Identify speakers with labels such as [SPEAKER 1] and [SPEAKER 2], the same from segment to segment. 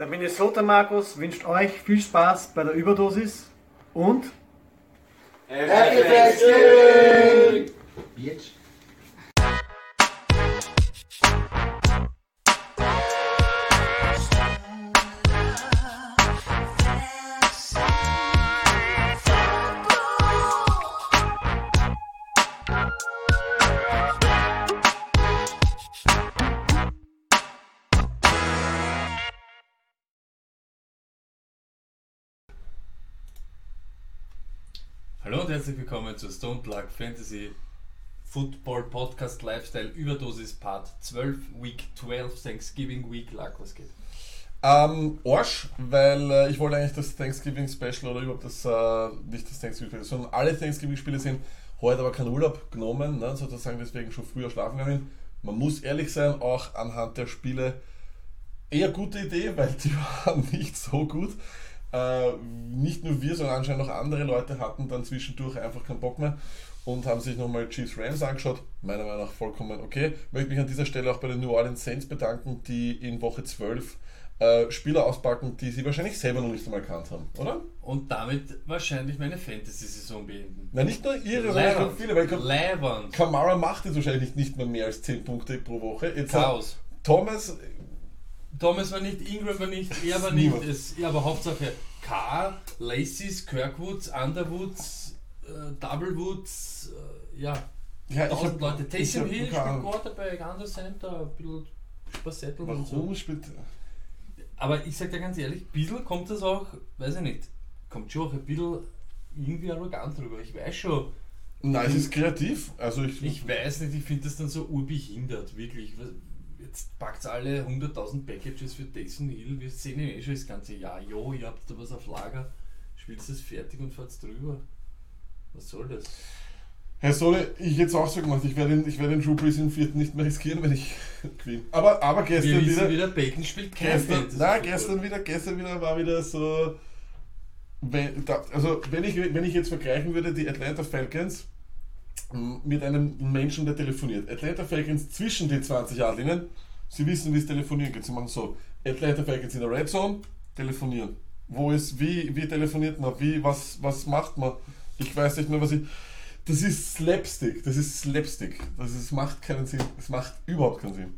[SPEAKER 1] Der Minnesota Markus wünscht euch viel Spaß bei der Überdosis und
[SPEAKER 2] Happy Thanksgiving!
[SPEAKER 3] Bitch.
[SPEAKER 4] Herzlich willkommen zur Stone Plug Fantasy Football Podcast Lifestyle Überdosis Part 12, Week 12, Thanksgiving Week. Lag, was geht?
[SPEAKER 5] Ähm, Arsch, weil äh, ich wollte eigentlich das Thanksgiving Special oder überhaupt das, äh, nicht das Thanksgiving Special, sondern alle Thanksgiving Spiele sind heute aber kein Urlaub genommen, ne, sozusagen deswegen schon früher schlafen gegangen. Man muss ehrlich sein, auch anhand der Spiele eher gute Idee, weil die waren nicht so gut. Äh, nicht nur wir, sondern anscheinend auch andere Leute hatten dann zwischendurch einfach keinen Bock mehr und haben sich nochmal Chiefs Rams angeschaut. Meiner Meinung nach vollkommen okay. Möchte mich an dieser Stelle auch bei den New Orleans Saints bedanken, die in Woche 12 äh, Spieler auspacken, die sie wahrscheinlich selber noch nicht einmal erkannt haben, oder?
[SPEAKER 4] Und damit wahrscheinlich meine Fantasy-Saison beenden.
[SPEAKER 5] Na, nicht nur ihre, sondern auch viele, weil Kam-
[SPEAKER 4] Leiband.
[SPEAKER 5] Kamara macht jetzt wahrscheinlich nicht, nicht mehr mehr als 10 Punkte pro Woche. Jetzt
[SPEAKER 4] Chaos.
[SPEAKER 5] Thomas,
[SPEAKER 4] Thomas war nicht, Ingram war nicht, er war nicht. Es, ja, aber Hauptsache Carr, Lacey's, Kirkwoods, Underwoods, äh, Doublewoods, äh, ja,
[SPEAKER 5] ja, ich
[SPEAKER 4] tausend
[SPEAKER 5] hab,
[SPEAKER 4] Leute.
[SPEAKER 5] ich
[SPEAKER 4] Taysom Hill spielt. Quarterback, Under Center, ein bisschen Spassettel und so.
[SPEAKER 5] Spielt.
[SPEAKER 4] Aber ich sag dir ganz ehrlich, ein bisschen kommt das auch, weiß ich nicht, kommt schon auch ein bisschen irgendwie arrogant drüber. Ich weiß schon,
[SPEAKER 5] Nein, es ist kreativ. Also ich,
[SPEAKER 4] ich weiß nicht, ich finde das dann so urbehindert, wirklich. Jetzt packt alle 100.000 Packages für Taysom Hill, wir sehen ihn eh schon das ganze Jahr. Jo, ihr habt da was auf Lager, spielt es fertig und fahrt drüber. Was soll das?
[SPEAKER 5] Herr Sohle, ich jetzt auch so gemacht, ich werde den, ich werde den Drew Brees im vierten nicht mehr riskieren, wenn ich gewinne. Aber, aber
[SPEAKER 4] Wir
[SPEAKER 5] gestern
[SPEAKER 4] wissen
[SPEAKER 5] wieder,
[SPEAKER 4] wieder, Bacon spielt kein
[SPEAKER 5] gestern,
[SPEAKER 4] Football.
[SPEAKER 5] gestern wieder, gestern wieder war wieder so, wenn, da, also wenn ich, wenn ich jetzt vergleichen würde, die Atlanta Falcons mit einem Menschen, der telefoniert. Atlanta Falcons zwischen den 20 Yardlinien, sie wissen, wie es telefonieren geht. Sie machen so, Atlanta Falcons in der Red Zone, telefonieren. Wo ist, wie, wie telefoniert man, wie, was, was macht man? Ich weiß nicht mehr, was ich... Das ist Slapstick, das ist Slapstick. Das ist, macht keinen Sinn, es macht überhaupt keinen Sinn.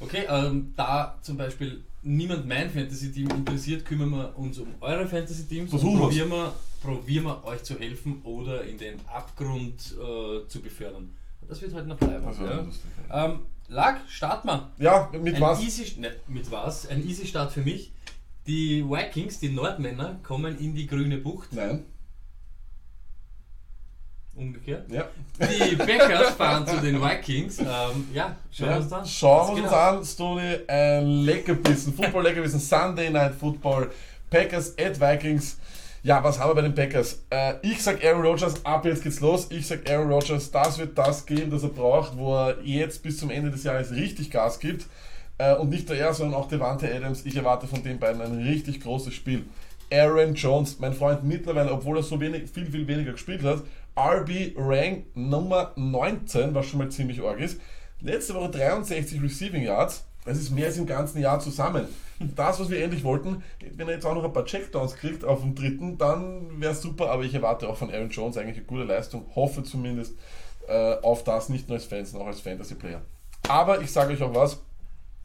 [SPEAKER 4] Okay, ähm, da zum Beispiel niemand mein Fantasy-Team interessiert, kümmern wir uns um eure Fantasy-Teams und probieren wir, probieren wir euch zu helfen oder in den Abgrund äh, zu befördern. Das wird heute noch bleiben.
[SPEAKER 5] War
[SPEAKER 4] ja. ähm, Lag, starten wir.
[SPEAKER 5] Ja, mit
[SPEAKER 4] Ein
[SPEAKER 5] was?
[SPEAKER 4] Easy, ne, mit was? Ein easy Start für mich. Die Vikings, die Nordmänner, kommen in die grüne Bucht.
[SPEAKER 5] Nein.
[SPEAKER 4] Umgekehrt.
[SPEAKER 5] Ja.
[SPEAKER 4] Die Packers fahren zu den Vikings. Ähm, ja, schauen wir
[SPEAKER 5] Ja,
[SPEAKER 4] uns dann.
[SPEAKER 5] Schauen wir
[SPEAKER 4] Was
[SPEAKER 5] uns an, Stony, ein Leckerbissen, Football-Leckerbissen, Sunday Night Football, Packers at Vikings. Ja, was haben wir bei den Packers? Äh, ich sag Aaron Rodgers, ab jetzt geht's los. Ich sag Aaron Rodgers, das wird das geben, das er braucht, wo er jetzt bis zum Ende des Jahres richtig Gas gibt. Äh, und nicht nur er, sondern auch Devante Adams. Ich erwarte von den beiden ein richtig großes Spiel. Aaron Jones, mein Freund, mittlerweile, obwohl er so wenig, viel, viel weniger gespielt hat, RB Rank Nummer 19, was schon mal ziemlich arg ist. Letzte Woche 63 Receiving Yards. Das ist mehr als im ganzen Jahr zusammen. Das, was wir endlich wollten, wenn er jetzt auch noch ein paar Checkdowns kriegt auf dem dritten, dann wäre es super. Aber ich erwarte auch von Aaron Jones eigentlich eine gute Leistung. Hoffe zumindest äh, auf das, nicht nur als Fans, sondern auch als Fantasy-Player. Aber ich sage euch auch was.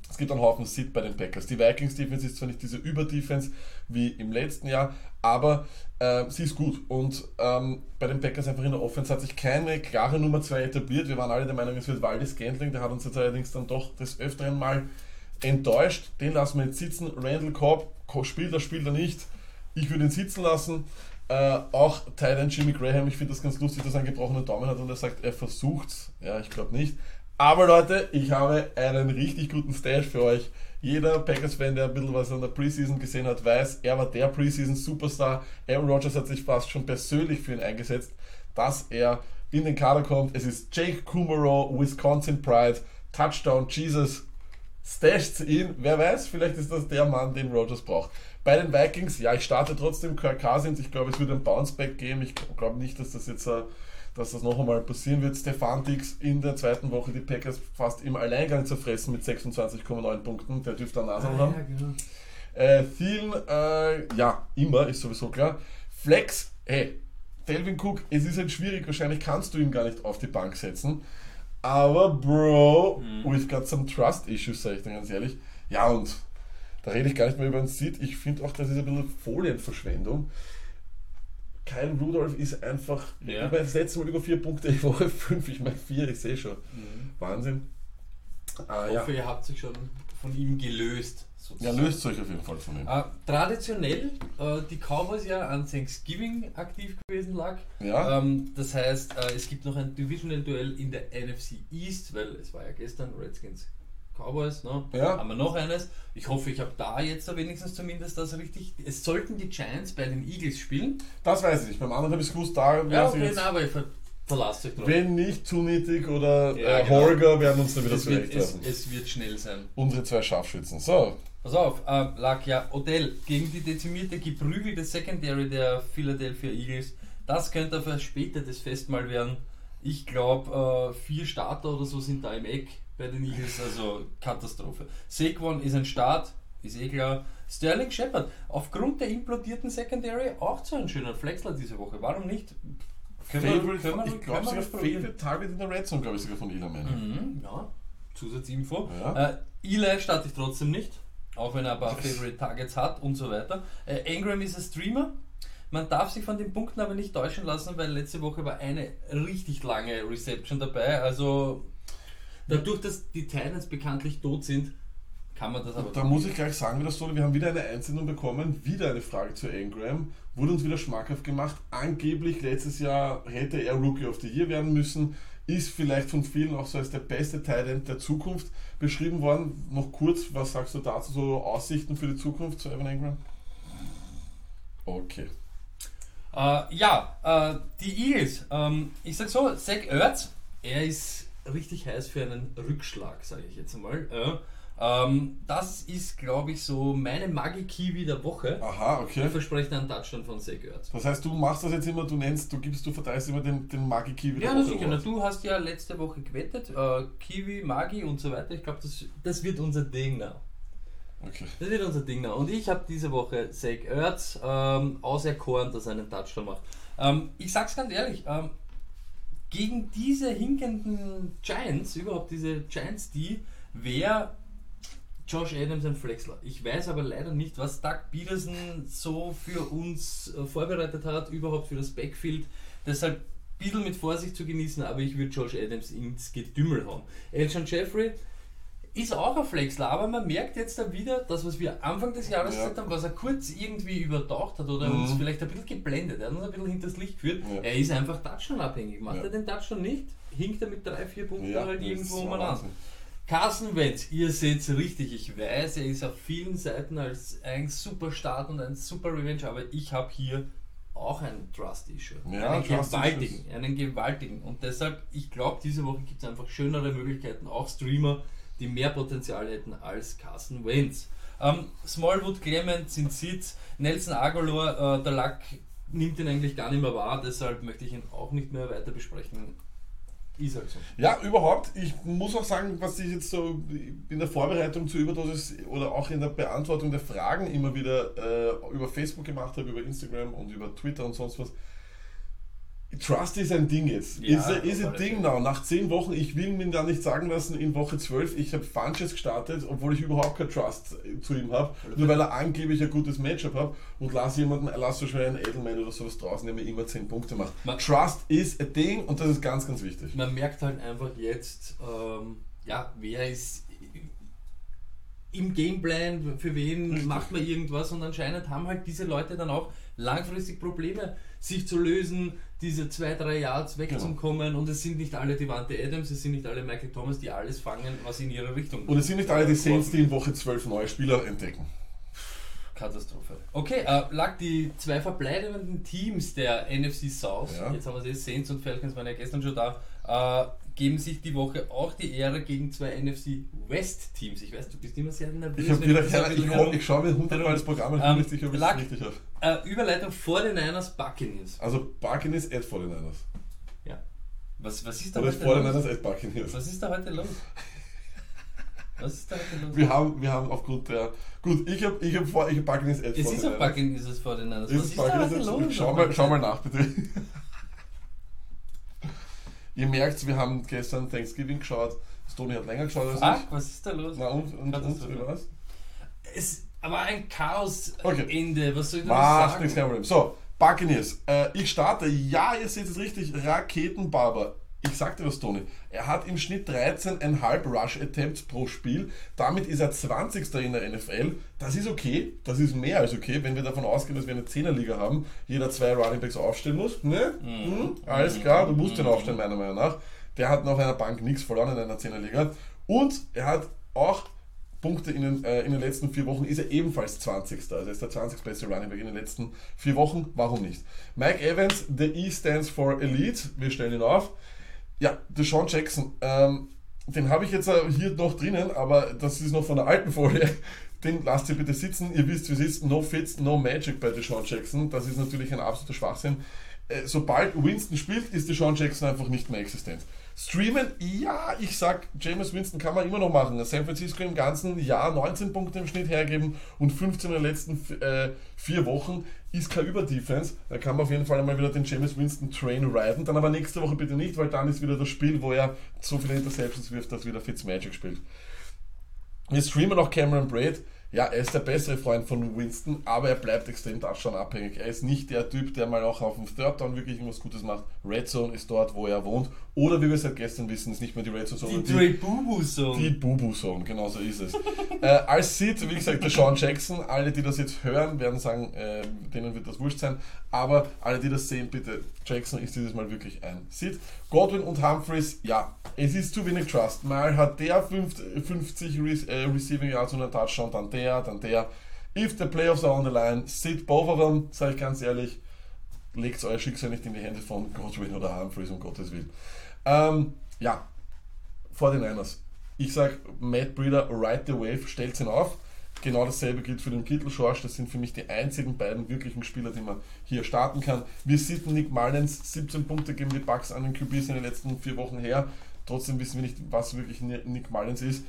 [SPEAKER 5] Es gibt einen Haufen Sit bei den Packers. Die Vikings Defense ist zwar nicht diese Über-Defense wie im letzten Jahr, aber äh, sie ist gut. Und ähm, bei den Packers einfach in der Offense hat sich keine klare Nummer 2 etabliert. Wir waren alle der Meinung, es wird Waldes Gantling. Der hat uns jetzt allerdings dann doch des Öfteren mal enttäuscht. Den lassen wir jetzt sitzen. Randall Cobb spielt er, spielt er nicht. Ich würde ihn sitzen lassen. Äh, auch Thailand Jimmy Graham, ich finde das ganz lustig, dass er einen gebrochenen Daumen hat und er sagt, er versucht's. Ja, ich glaube nicht. Aber Leute, ich habe einen richtig guten Stash für euch. Jeder Packers-Fan, der ein bisschen was an der Preseason gesehen hat, weiß, er war der Preseason-Superstar. Aaron Rodgers hat sich fast schon persönlich für ihn eingesetzt, dass er in den Kader kommt. Es ist Jake Kumaro, Wisconsin Pride, Touchdown Jesus. Stasht ihn, wer weiß, vielleicht ist das der Mann, den Rodgers braucht. Bei den Vikings, ja, ich starte trotzdem Kirk Cousins. Ich glaube, es wird ein Bounceback geben. Ich glaube nicht, dass das jetzt, äh, dass das noch einmal passieren wird. Stefan Dix in der zweiten Woche die Packers fast im Alleingang zerfressen mit 26,9 Punkten. Der dürfte eine Nase
[SPEAKER 4] Ah,
[SPEAKER 5] haben.
[SPEAKER 4] ja, genau.
[SPEAKER 5] Äh, Thielen, äh, ja, immer, ist sowieso klar. Flex, hey, Delvin Cook, es ist halt schwierig, wahrscheinlich kannst du ihn gar nicht auf die Bank setzen. Aber, Bro, we've got some trust issues, sag ich dir ganz ehrlich. Ja, und da rede ich gar nicht mehr über den Seed. Ich finde auch, das ist ein bisschen Folienverschwendung. Kyle Rudolph ist einfach,
[SPEAKER 4] Ja.
[SPEAKER 5] ich meine, das letzte Mal über vier Punkte, ich Woche fünf, ich meine vier, ich sehe schon. Wahnsinn. Ah,
[SPEAKER 4] Ich
[SPEAKER 5] ja.
[SPEAKER 4] hoffe, ihr habt sich schon von ihm gelöst.
[SPEAKER 5] ja,
[SPEAKER 4] sozusagen.
[SPEAKER 5] löst euch auf jeden Fall von ihm.
[SPEAKER 4] Äh, traditionell, äh, die Cowboys ja an Thanksgiving aktiv gewesen lag.
[SPEAKER 5] Ja.
[SPEAKER 4] Ähm, das heißt, äh, es gibt noch ein Divisional-Duell in der NFC East, weil es war ja gestern Redskins Cowboys, ne?
[SPEAKER 5] Ja.
[SPEAKER 4] Haben wir noch eines. Ich hoffe, ich habe da jetzt wenigstens zumindest das richtig. Es sollten die Giants bei den Eagles spielen.
[SPEAKER 5] Das weiß ich nicht. Beim anderen habe ich es gewusst, da
[SPEAKER 4] Ja, okay,
[SPEAKER 5] jetzt,
[SPEAKER 4] na, aber ich ver verlasst euch drauf.
[SPEAKER 5] wenn nicht Zunitig oder
[SPEAKER 4] Ja,
[SPEAKER 5] äh,
[SPEAKER 4] genau.
[SPEAKER 5] Holger werden uns da wieder
[SPEAKER 4] wird, es, es wird schnell sein.
[SPEAKER 5] Unsere zwei Scharfschützen. So,
[SPEAKER 4] Pass auf, äh, lag ja Odell gegen die dezimierte, geprügelte Secondary der Philadelphia Eagles. Das könnte für später das Festmahl werden. Ich glaube, äh, vier Starter oder so sind da im Eck bei den Eagles, also Katastrophe. Saquon ist ein Start, ist eh klar. Sterling Shepard, aufgrund der implodierten Secondary auch zu einem schönen Flexler diese Woche. Warum nicht? Können wir-
[SPEAKER 5] Favorite,
[SPEAKER 4] können wir-
[SPEAKER 5] ich
[SPEAKER 4] können
[SPEAKER 5] glaube
[SPEAKER 4] wir
[SPEAKER 5] sogar? Favorite Target in der Red Zone, glaube ich sogar von Elam
[SPEAKER 4] Mhm, ja, Zusatzinfo.
[SPEAKER 5] Ja.
[SPEAKER 4] Äh, Eli starte ich trotzdem nicht, auch wenn er ein paar Favorite Targets hat und so weiter. Äh, Ingram ist ein Streamer. Man darf sich von den Punkten aber nicht täuschen lassen, weil letzte Woche war eine richtig lange Reception dabei. Also dadurch, dass die Titans bekanntlich tot sind, kann man das aber.
[SPEAKER 5] Da muss ich gleich sagen, wieder so, wir haben wieder eine Einsendung bekommen, wieder eine Frage zu Engram, wurde uns wieder schmackhaft gemacht. Angeblich letztes Jahr hätte er Rookie of the Year werden müssen, ist vielleicht von vielen auch so als der beste Talent der Zukunft beschrieben worden. Noch kurz, was sagst du dazu, so Aussichten für die Zukunft zu Evan Engram? Okay.
[SPEAKER 4] Äh, ja, äh, die Eagles. Ähm, ich sag so, Zach Ertz, er ist richtig heiß für einen Rückschlag, sage ich jetzt einmal. Äh, ähm, das ist, glaube ich, so meine Magi-Kiwi der Woche.
[SPEAKER 5] Aha,
[SPEAKER 4] Ich
[SPEAKER 5] okay.
[SPEAKER 4] verspreche einen Touchdown von Zach Ertz.
[SPEAKER 5] Das heißt, du machst das jetzt immer, du nennst, du gibst, du verteilst immer den, den Magi-Kiwi
[SPEAKER 4] Ja,
[SPEAKER 5] der Woche Award.
[SPEAKER 4] du hast ja letzte Woche gewettet, äh, Kiwi, Magi und so weiter. Ich glaube, das, das wird unser Ding now.
[SPEAKER 5] Okay.
[SPEAKER 4] Das wird unser Ding now. Und ich habe diese Woche Zach Ertz ähm, auserkoren, dass er einen Touchdown macht. Ähm, ich sag's ganz ehrlich, ähm, gegen diese hinkenden Giants, überhaupt diese Giants, die wäre Josh Adams ein Flexler. Ich weiß aber leider nicht, was Doug Peterson so für uns äh, vorbereitet hat, überhaupt für das Backfield. Deshalb ein bisschen mit Vorsicht zu genießen, aber ich würde Josh Adams ins Getümmel hauen. Elton Jeffrey ist auch ein Flexler, aber man merkt jetzt da wieder, das, was wir Anfang des Jahres
[SPEAKER 5] Ja.
[SPEAKER 4] gesagt haben, was er kurz irgendwie übertaucht hat oder
[SPEAKER 5] Mhm.
[SPEAKER 4] uns vielleicht ein bisschen geblendet, er hat uns ein bisschen hinters Licht geführt.
[SPEAKER 5] Ja.
[SPEAKER 4] Er ist einfach Touchdown-abhängig. Macht
[SPEAKER 5] Ja.
[SPEAKER 4] er den Touchdown nicht, hinkt er mit drei, vier Punkten halt irgendwo umeinander.
[SPEAKER 5] Wahnsinn.
[SPEAKER 4] Carson Wentz, ihr seht es richtig, ich weiß, er ist auf vielen Seiten als ein super Start und ein super Revenge, aber ich habe hier auch ein Trust-Issue.
[SPEAKER 5] Ja,
[SPEAKER 4] einen
[SPEAKER 5] Trust
[SPEAKER 4] gewaltigen, einen gewaltigen. Und deshalb, ich glaube, diese Woche gibt es einfach schönere Möglichkeiten, auch Streamer, die mehr Potenzial hätten als Carson Wentz. Ähm, Smallwood, Clement sind Sitz, Nelson Aguilar, äh, der Lack nimmt ihn eigentlich gar nicht mehr wahr, deshalb möchte ich ihn auch nicht mehr weiter besprechen. Ist halt so.
[SPEAKER 5] Ja, überhaupt. Ich muss auch sagen, was ich jetzt so in der Vorbereitung zur Überdosis oder auch in der Beantwortung der Fragen immer wieder äh, über Facebook gemacht habe, über Instagram und über Twitter und sonst was. Trust ist ein Ding jetzt.
[SPEAKER 4] Ja,
[SPEAKER 5] ist is a Ding now. Nach zehn Wochen, ich will mir da nicht sagen lassen, in Woche 12, ich habe Funches gestartet, obwohl ich überhaupt kein Trust zu ihm habe, nur weil er angeblich ein gutes Matchup hat und lass jemanden, lass so schnell einen Edelman oder sowas draußen, der mir immer 10 Punkte macht.
[SPEAKER 4] Man-
[SPEAKER 5] Trust is a Ding und das ist ganz, ganz wichtig.
[SPEAKER 4] man merkt halt einfach jetzt, ähm, ja, wer ist im Gameplan, für wen
[SPEAKER 5] Richtig.
[SPEAKER 4] macht man irgendwas und anscheinend haben halt diese Leute dann auch langfristig Probleme, sich zu lösen, diese zwei, drei Yards wegzukommen und es sind nicht alle Devante Adams, es sind nicht alle Michael Thomas, die alles fangen, was in ihre Richtung
[SPEAKER 5] Und es sind nicht alle die Saints, die in Woche 12 neue Spieler entdecken.
[SPEAKER 4] Katastrophe. Okay, äh, lag die zwei verbleibenden Teams der NFC South,
[SPEAKER 5] Ja.
[SPEAKER 4] jetzt haben wir sie, Saints und Falcons waren ja gestern schon da, äh, geben sich die Woche auch die Ehre gegen zwei NFC West Teams. Ich weiß, du bist immer sehr nervös.
[SPEAKER 5] Ich, hab wieder keine, ich, komm, ich schaue mir hundertmal das Programm an, ich
[SPEAKER 4] Ähm,
[SPEAKER 5] bin nicht sicher, ob ich es richtig habe.
[SPEAKER 4] Äh, Überleitung vor den Niners Buccaneers.
[SPEAKER 5] Also Buccaneers at 49ers.
[SPEAKER 4] Ja. Was, was ist da
[SPEAKER 5] Oder
[SPEAKER 4] heute
[SPEAKER 5] 49ers
[SPEAKER 4] los?
[SPEAKER 5] at Buccaneers.
[SPEAKER 4] Was ist da heute los? Was ist da los?
[SPEAKER 5] Wir haben, wir haben aufgrund der. Gut, ich habe ich hab vor, ich habe Buccaneers
[SPEAKER 4] Es
[SPEAKER 5] vor
[SPEAKER 4] ist
[SPEAKER 5] den
[SPEAKER 4] auch
[SPEAKER 5] Niners.
[SPEAKER 4] Bucking, ist es vor den Niners.
[SPEAKER 5] Ist
[SPEAKER 4] Was
[SPEAKER 5] es
[SPEAKER 4] ist da
[SPEAKER 5] Buccaneers Edge?
[SPEAKER 4] los?
[SPEAKER 5] Schau mal, schau mal nach, bitte. Ihr merkt, wir haben gestern Thanksgiving geschaut. Das Toni hat länger geschaut als
[SPEAKER 4] Fuck,
[SPEAKER 5] ich.
[SPEAKER 4] was ist da los?
[SPEAKER 5] Na und, und, und, wie war's?
[SPEAKER 4] Es war ein Chaos-Ende.
[SPEAKER 5] Okay.
[SPEAKER 4] Was soll ich
[SPEAKER 5] Macht nichts,
[SPEAKER 4] sagen?
[SPEAKER 5] kein Problem. So, Buccaneers. Äh, ich starte, ja, ihr seht es richtig, Raketenbarber. Ich sagte was, Toni. Er hat im Schnitt 13,5 Rush-Attempts pro Spiel. Damit ist er 20. in der NFL. Das ist okay. Das ist mehr als okay, wenn wir davon ausgehen, dass wir eine 10er-Liga haben. Jeder zwei Runningbacks aufstellen muss. Ne? Hm? Alles klar, du musst den aufstellen, meiner Meinung nach. Der hat auf einer Bank nichts verloren in einer 10er-Liga. Und er hat auch Punkte in den, äh, in den letzten vier Wochen ist er ebenfalls 20. Also ist der 20. beste Running Back in den letzten vier Wochen. Warum nicht? Mike Evans, the E stands for Elite. Wir stellen ihn auf. Ja, Deshaun Jackson. Ähm, den habe ich jetzt äh, hier noch drinnen, aber das ist noch von der alten Folie. Den lasst ihr bitte sitzen. Ihr wisst, wie es ist. No Fits, no Magic bei Deshaun Jackson. Das ist natürlich ein absoluter Schwachsinn. Äh, sobald Winston spielt, ist Deshaun Jackson einfach nicht mehr existent. Streamen, ja, ich sag, James Winston kann man immer noch machen. San Francisco im ganzen Jahr 19 Punkte im Schnitt hergeben und 15 in den letzten äh, vier Wochen ist kein Über-Defense. Da kann man auf jeden Fall einmal wieder den James Winston Train riden. Dann aber nächste Woche bitte nicht, weil dann ist wieder das Spiel, wo er so viele Interceptions wirft, dass wieder Fitzmagic spielt. Wir streamen auch Cameron Braid. Ja, er ist der bessere Freund von Winston, aber er bleibt extrem Touchdown abhängig. Er ist nicht der Typ, der mal auch auf dem Third Down wirklich irgendwas Gutes macht. Red Zone ist dort, wo er wohnt. Oder wie wir seit gestern wissen, ist nicht mehr die Red Zone,
[SPEAKER 4] Die
[SPEAKER 5] sondern
[SPEAKER 4] Dre Bubu Song.
[SPEAKER 5] die Bubu-Song, genau so ist es. äh, als Sid, wie gesagt, der Sean Jackson, alle, die das jetzt hören, werden sagen, äh, denen wird das wurscht sein, aber alle, die das sehen, bitte, Jackson ist dieses Mal wirklich ein Sid. Godwin und Humphreys, ja, es ist zu wenig Trust. Mal hat der 50, 50 Re äh, Receiving Yards und einen Touchdown, dann der, dann der. If the playoffs are on the line, sit both of them, sage ich ganz ehrlich, legt euer Schicksal nicht in die Hände von Godwin oder Humphreys, um Gottes Willen. Ähm, ja, 49ers. Ich sag Matt Breeder, Ride the Wave, stellt ihn auf. Genau dasselbe gilt für den Kittel Schorsch. Das sind für mich die einzigen beiden wirklichen Spieler, die man hier starten kann. Wir sehen Nick Mullins, 17 Punkte geben die Bucks an den QBs in den letzten vier Wochen her. Trotzdem wissen wir nicht, was wirklich Nick Mullins ist.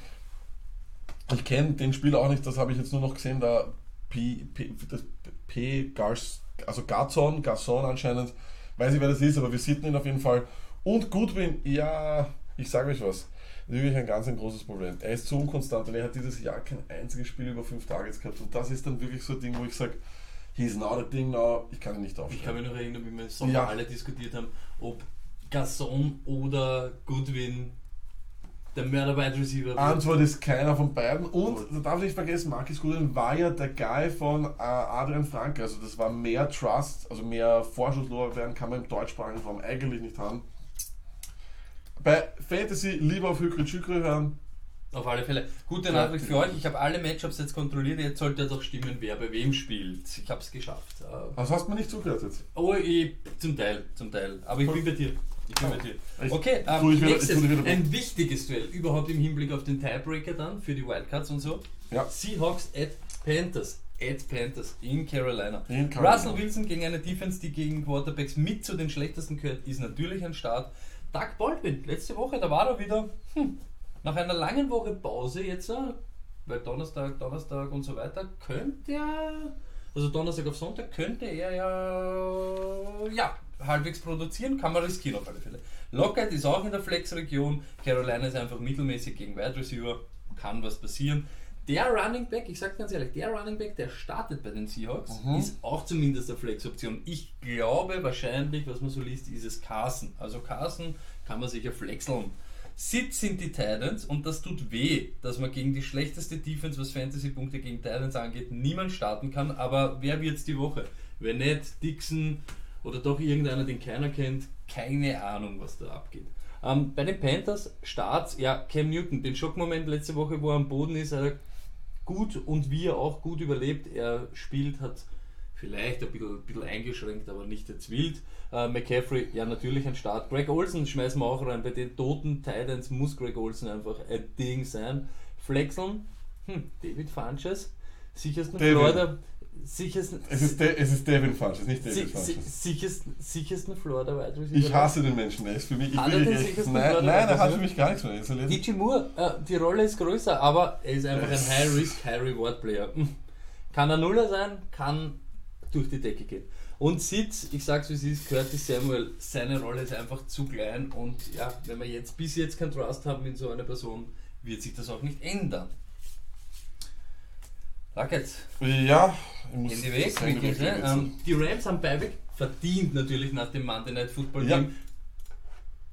[SPEAKER 5] Ich kenne den Spieler auch nicht, das habe ich jetzt nur noch gesehen, da P, P, das P Gars, also Garzon, Garson anscheinend, weiß ich wer das ist, aber wir sehen ihn auf jeden Fall. Und Goodwin, ja, ich sage euch was, das ist wirklich ein ganz ein großes Problem. Er ist zu unkonstant und er hat dieses Jahr kein einziges Spiel über fünf Targets gehabt und das ist dann wirklich so ein Ding, wo ich sage, he's not a thing now, ich kann ihn nicht
[SPEAKER 4] Ich kann
[SPEAKER 5] aufstellen.
[SPEAKER 4] mich noch erinnern, wie wir im Sommer
[SPEAKER 5] Ja.
[SPEAKER 4] alle diskutiert haben, ob Gasson oder Goodwin der Mörder-Wide Receiver wird.
[SPEAKER 5] Antwort ist keiner von beiden. Und da darf ich nicht vergessen, Marcus Goodwin war ja der Guy von äh, Adrian Franke. Also das war mehr Trust, also mehr Vorschusslorbeeren kann man im deutschsprachigen Raum eigentlich nicht haben. Bei Fantasy lieber auf Hükri Chükri hören.
[SPEAKER 4] Auf alle Fälle. Gute. Nachricht für euch, ich habe alle Matchups jetzt kontrolliert, jetzt sollte er doch stimmen, wer bei wem spielt. Ich habe es geschafft. Äh,
[SPEAKER 5] Was hast du mir nicht zugehört jetzt?
[SPEAKER 4] Oh, ich, zum Teil, zum Teil. Aber ich bin bei dir. Ich bin bei dir.
[SPEAKER 5] Ich-
[SPEAKER 4] Okay, ähm,
[SPEAKER 5] tu ich wieder-
[SPEAKER 4] nächstes,
[SPEAKER 5] ich tu dich wieder-
[SPEAKER 4] ein wichtiges Duell, überhaupt im Hinblick auf den Tiebreaker dann, für die Wildcards und so.
[SPEAKER 5] Ja.
[SPEAKER 4] Seahawks at Panthers. At Panthers in Carolina.
[SPEAKER 5] In Carolina.
[SPEAKER 4] Russell Wilson gegen eine Defense, die gegen Quarterbacks mit zu den schlechtesten gehört, ist natürlich ein Start. Doug Baldwin, letzte Woche, da war er wieder, hm, nach einer langen Woche Pause jetzt, äh, weil Donnerstag, Donnerstag und so weiter, könnte er, also Donnerstag auf Sonntag, könnte er ja, ja, halbwegs produzieren, kann man riskieren auf alle Fälle. Lockhart ist auch in der Flex-Region, Carolina ist einfach mittelmäßig gegen Wide Receiver, kann was passieren. Der Running Back, ich sag ganz ehrlich, der Running Back, der startet bei den Seahawks,
[SPEAKER 5] Mhm.
[SPEAKER 4] ist auch zumindest eine Flex-Option. Ich glaube wahrscheinlich, was man so liest, ist es Carson. Also Carson kann man sicher flexeln. Sitz sind die Titans und das tut weh, dass man gegen die schlechteste Defense, was Fantasy-Punkte gegen Titans angeht, niemand starten kann. Aber wer wird's die Woche? Wenn nicht Dixon oder doch irgendeiner, den keiner kennt, keine Ahnung, was da abgeht. Ähm, bei den Panthers Starts, ja, Cam Newton, den Schockmoment letzte Woche, wo er am Boden ist, hat er gut und wie er auch gut überlebt. Er spielt, hat vielleicht ein bisschen, ein bisschen eingeschränkt, aber nicht jetzt wild. Äh, McCaffrey, ja natürlich ein Start. Greg Olsen schmeißen wir auch rein. Bei den toten Titans muss Greg Olsen einfach ein Ding sein. Flexeln, hm, David Funches, sichersten
[SPEAKER 5] David.
[SPEAKER 4] Florida, sichersten,
[SPEAKER 5] Es ist, De es ist Devin Funches, nicht
[SPEAKER 4] si,
[SPEAKER 5] David
[SPEAKER 4] si,
[SPEAKER 5] Funches.
[SPEAKER 4] sichersten, sichersten Florida Wide Receiver.
[SPEAKER 5] Ich hasse den Menschen, er ist für mich. Ich
[SPEAKER 4] er
[SPEAKER 5] will
[SPEAKER 4] den
[SPEAKER 5] echt- nein,
[SPEAKER 4] Florida
[SPEAKER 5] nein, er hat für mich gar nichts mehr. Er ist
[SPEAKER 4] DJ Moore, äh, die Rolle ist größer, aber er ist einfach ein High-Risk, High-Reward-Player. Hm. Kann ein Nuller sein, kann durch die Decke gehen. Und Sitz, ich sag's wie es ist, Curtis Samuel, seine Rolle ist einfach zu klein und ja, wenn wir jetzt bis jetzt keinen Trust haben in so eine Person, wird sich das auch nicht ändern. Luckett,
[SPEAKER 5] Ja, ich muss
[SPEAKER 4] Handy weg,
[SPEAKER 5] das Handy
[SPEAKER 4] wirklich, ne?
[SPEAKER 5] jetzt.
[SPEAKER 4] ähm, Die Rams haben Beiweg, verdient natürlich nach dem Monday Night Football Game.
[SPEAKER 5] Ja.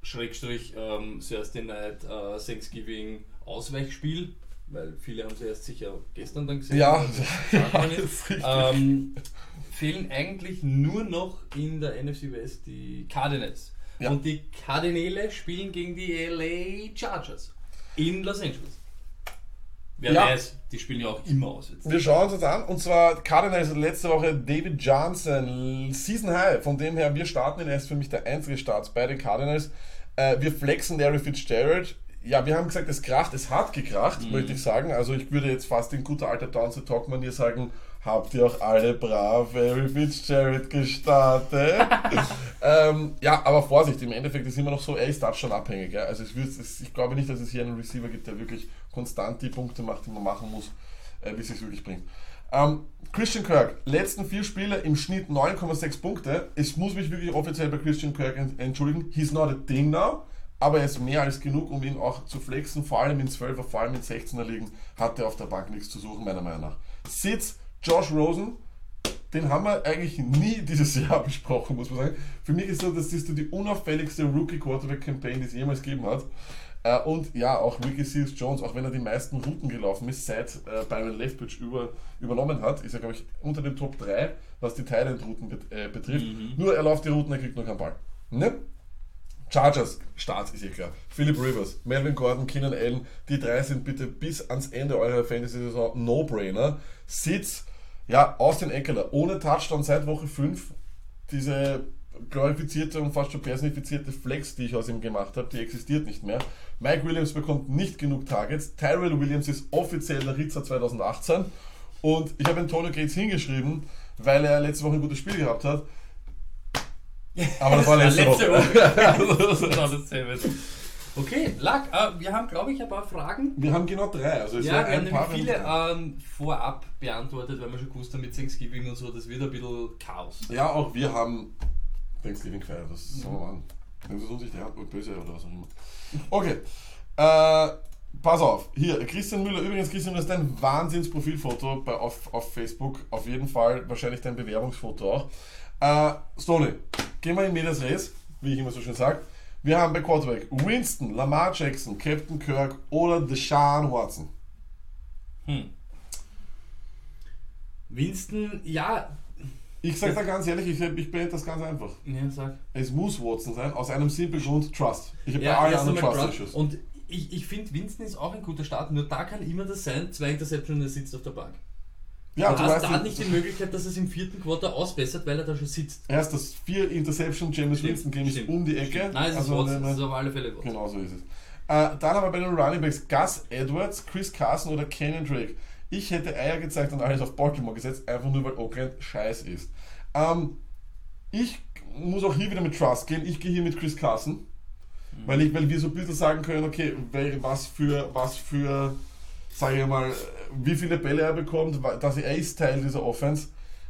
[SPEAKER 4] Schrägstrich ähm, Thursday Night äh, Thanksgiving Ausweichspiel, weil viele haben sie erst sicher gestern dann gesehen.
[SPEAKER 5] Ja,
[SPEAKER 4] nicht.
[SPEAKER 5] das ist richtig.
[SPEAKER 4] ähm, fehlen eigentlich nur noch in der NFC West die Cardinals.
[SPEAKER 5] Ja.
[SPEAKER 4] Und die Cardinale spielen gegen die LA Chargers in Los Angeles. Wer
[SPEAKER 5] Ja.
[SPEAKER 4] weiß, die spielen ja auch immer aus jetzt.
[SPEAKER 5] Wir schauen uns das an. Und zwar Cardinals letzte Woche David Johnson, Season High. Von dem her, wir starten ihn. Er ist für mich der einzige Start bei den Cardinals. Äh, wir flexen Larry Fitzgerald. Ja, wir haben gesagt, es kracht, es hat gekracht,
[SPEAKER 4] Mhm.
[SPEAKER 5] möchte ich sagen. Also ich würde jetzt fast in guter alter Downs Talk Manier sagen, habt ihr auch alle brav Larry Fitzgerald gestartet? ähm, ja, aber Vorsicht, im Endeffekt ist immer noch so, er ist Touchdown abhängig. Ja? Also es, ich glaube nicht, dass es hier einen Receiver gibt, der wirklich konstant die Punkte macht, die man machen muss, äh, bis es wirklich bringt. Ähm, Christian Kirk, letzten vier Spiele im Schnitt 9,6 Punkte. Ich muss mich wirklich offiziell bei Christian Kirk ent- entschuldigen. He's not a thing now, aber er ist mehr als genug, um ihn auch zu flexen. Vor allem in 12er, vor allem in 16er Ligen hat er auf der Bank nichts zu suchen, meiner Meinung nach. Sitz, Josh Rosen, den haben wir eigentlich nie dieses Jahr besprochen, muss man sagen. Für mich ist so, das ist die unauffälligste Rookie-Quarterback-Campaign, die es jemals gegeben hat. Äh, und ja, auch Ricky Seals Jones, auch wenn er die meisten Routen gelaufen ist, seit äh, Byron Leftwich über, übernommen hat, ist er, glaube ich, unter den Top 3, was die Thailand-Routen bet äh, betrifft. Nur er läuft die Routen, er kriegt noch keinen Ball. Ne? Chargers, Start ist eh klar. Philip Rivers, Melvin Gordon, Keenan Allen, die drei sind bitte bis ans Ende eurer Fantasy-Saison No-Brainer. Sitz, ja, Austin Eckler, ohne Touchdown seit Woche 5. Diese glorifizierte und fast schon personifizierte Flex, die ich aus ihm gemacht habe, die existiert nicht mehr. Mike Williams bekommt nicht genug Targets. Tyrell Williams ist offiziell der Ritzer 2018. Und ich habe Antonio Gates hingeschrieben, weil er letzte Woche ein gutes Spiel gehabt hat. Aber das war letzte,
[SPEAKER 4] Letzte
[SPEAKER 5] Woche.
[SPEAKER 4] Okay, Luck, äh, wir haben, glaube ich, ein paar Fragen.
[SPEAKER 5] Wir haben genau drei. Also es
[SPEAKER 4] Ja,
[SPEAKER 5] war
[SPEAKER 4] wir haben
[SPEAKER 5] ein paar.
[SPEAKER 4] viele ähm, vorab beantwortet, weil wir schon gewusst haben mit Thanksgiving und so, das wird ein bisschen Chaos.
[SPEAKER 5] Ja, auch wir haben Thanksgiving gefeiert. Das wir mal an. Nehmen Sie es uns nicht ernst und böse oder was auch immer. Okay. Äh, pass auf. Hier, Christian Müller. Übrigens, Christian Müller ist ein Wahnsinnsprofilfoto auf, auf Facebook. Auf jeden Fall wahrscheinlich dein Bewerbungsfoto auch. Äh, Stoney, gehen wir in Medias Res, wie ich immer so schön sage. Wir haben bei Quarterback Winston, Lamar Jackson, Captain Kirk oder Deshaun Watson.
[SPEAKER 4] Hm. Winston, ja.
[SPEAKER 5] Ich sage da ganz ehrlich, ich, ich beende das ganz einfach.
[SPEAKER 4] Ja, sag.
[SPEAKER 5] Es muss Watson sein, aus einem simplen Grund, Trust. Ich habe
[SPEAKER 4] Ja,
[SPEAKER 5] bei allen
[SPEAKER 4] erst
[SPEAKER 5] anderen Trust-Issues.
[SPEAKER 4] Trust. Und ich, ich finde, Winston ist auch ein guter Start, nur da kann immer das sein, zwei Interceptions und er sitzt auf der Bank.
[SPEAKER 5] Ja,
[SPEAKER 4] du
[SPEAKER 5] du
[SPEAKER 4] hast da nicht die Möglichkeit, dass es im vierten Quarter ausbessert, weil er da schon sitzt.
[SPEAKER 5] erst das vier Interception James Winston Game ist um die Ecke.
[SPEAKER 4] Stimmt. Nein, es ist
[SPEAKER 5] Also,
[SPEAKER 4] Watson,
[SPEAKER 5] ne,
[SPEAKER 4] das ist auf alle Fälle Watson.
[SPEAKER 5] Genau so ist es. Äh, dann haben wir bei den Running Backs Gus Edwards, Chris Carson oder Kenyon Drake. Ich hätte Eier gezeigt und alles auf Baltimore gesetzt, einfach nur weil Oakland scheiß ist. Ähm, ich muss auch hier wieder mit Trust gehen. Ich gehe hier mit Chris Carson. Weil, ich, weil wir so ein bisschen sagen können, okay, was für, was für, sage ich mal, wie viele Bälle er bekommt, dass er ist Teil dieser Offense.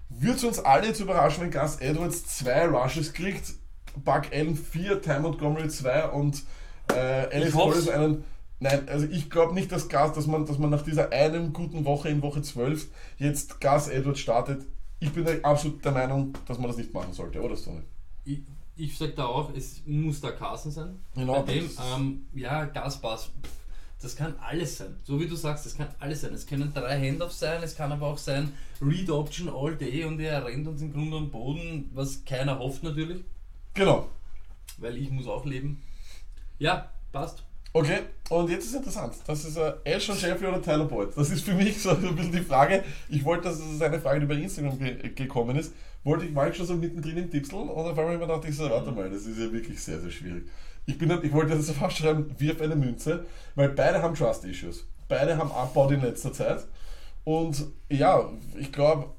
[SPEAKER 5] Würde es uns alle jetzt überraschen, wenn Gus Edwards zwei Rushes kriegt, Buck Allen vier, Ty Montgomery zwei und äh, Alice. Collins einen. Nein, also ich glaube nicht, dass Gus, dass man, dass man nach dieser einen guten Woche in Woche 12 jetzt Gus Edwards startet. Ich bin da absolut der Meinung, dass man das nicht machen sollte, oder Stoney?
[SPEAKER 4] Ich, ich sag da auch, es muss da Carson sein.
[SPEAKER 5] Genau,
[SPEAKER 4] Bei dem, ähm, ja, Gaspass, das kann alles sein. So wie du sagst, das kann alles sein. Es können drei Handoffs sein, es kann aber auch sein Read Option all day und er rennt uns im Grunde am Boden, was keiner hofft natürlich,
[SPEAKER 5] Genau.
[SPEAKER 4] weil ich muss auch leben. Ja, passt.
[SPEAKER 5] Okay, und jetzt ist interessant. Das ist äh, Ashon Jeffrey oder Tyler Boyd. Das ist für mich so ein bisschen die Frage. Ich wollte, das ist eine Frage, die bei Instagram ge gekommen ist. Wollte ich, ich schon so mittendrin im Tipseln und auf einmal dachte ich so, warte mal, das ist ja wirklich sehr, sehr schwierig. Ich, bin, ich wollte das fast schreiben, wirf eine Münze, weil beide haben Trust-Issues. Beide haben Abbau in letzter Zeit. Und ja, ich glaube,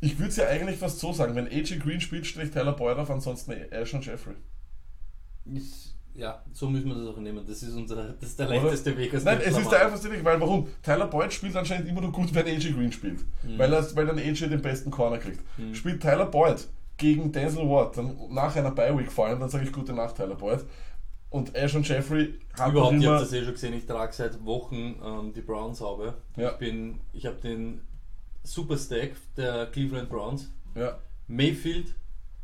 [SPEAKER 5] Ich würde es ja eigentlich fast so sagen, wenn AJ Green spielt, stelle ich Tyler Boyd auf, ansonsten Ashton Jeffrey.
[SPEAKER 4] Ist, ja, so müssen wir das auch nehmen. Das ist, unser, das ist der leichteste Weg aus
[SPEAKER 5] Nein, es ist der einfachste Weg, weil warum? Tyler Boyd spielt anscheinend immer nur gut, wenn AJ Green spielt.
[SPEAKER 4] Mhm.
[SPEAKER 5] Weil, er, weil dann AJ den besten Corner kriegt. Spielt Tyler Boyd gegen Denzel Ward, dann nach einer Bye-Week vor allem, dann sage ich gute Nacht, Tyler Boyd. Und Ashton Jeffrey hat noch
[SPEAKER 4] Überhaupt, ihr
[SPEAKER 5] immer...
[SPEAKER 4] habt das eh schon gesehen, ich trage seit Wochen ähm, die Browns Haube.
[SPEAKER 5] Ja.
[SPEAKER 4] Ich bin, ich habe den Super Stack der Cleveland Browns,
[SPEAKER 5] Ja,
[SPEAKER 4] Mayfield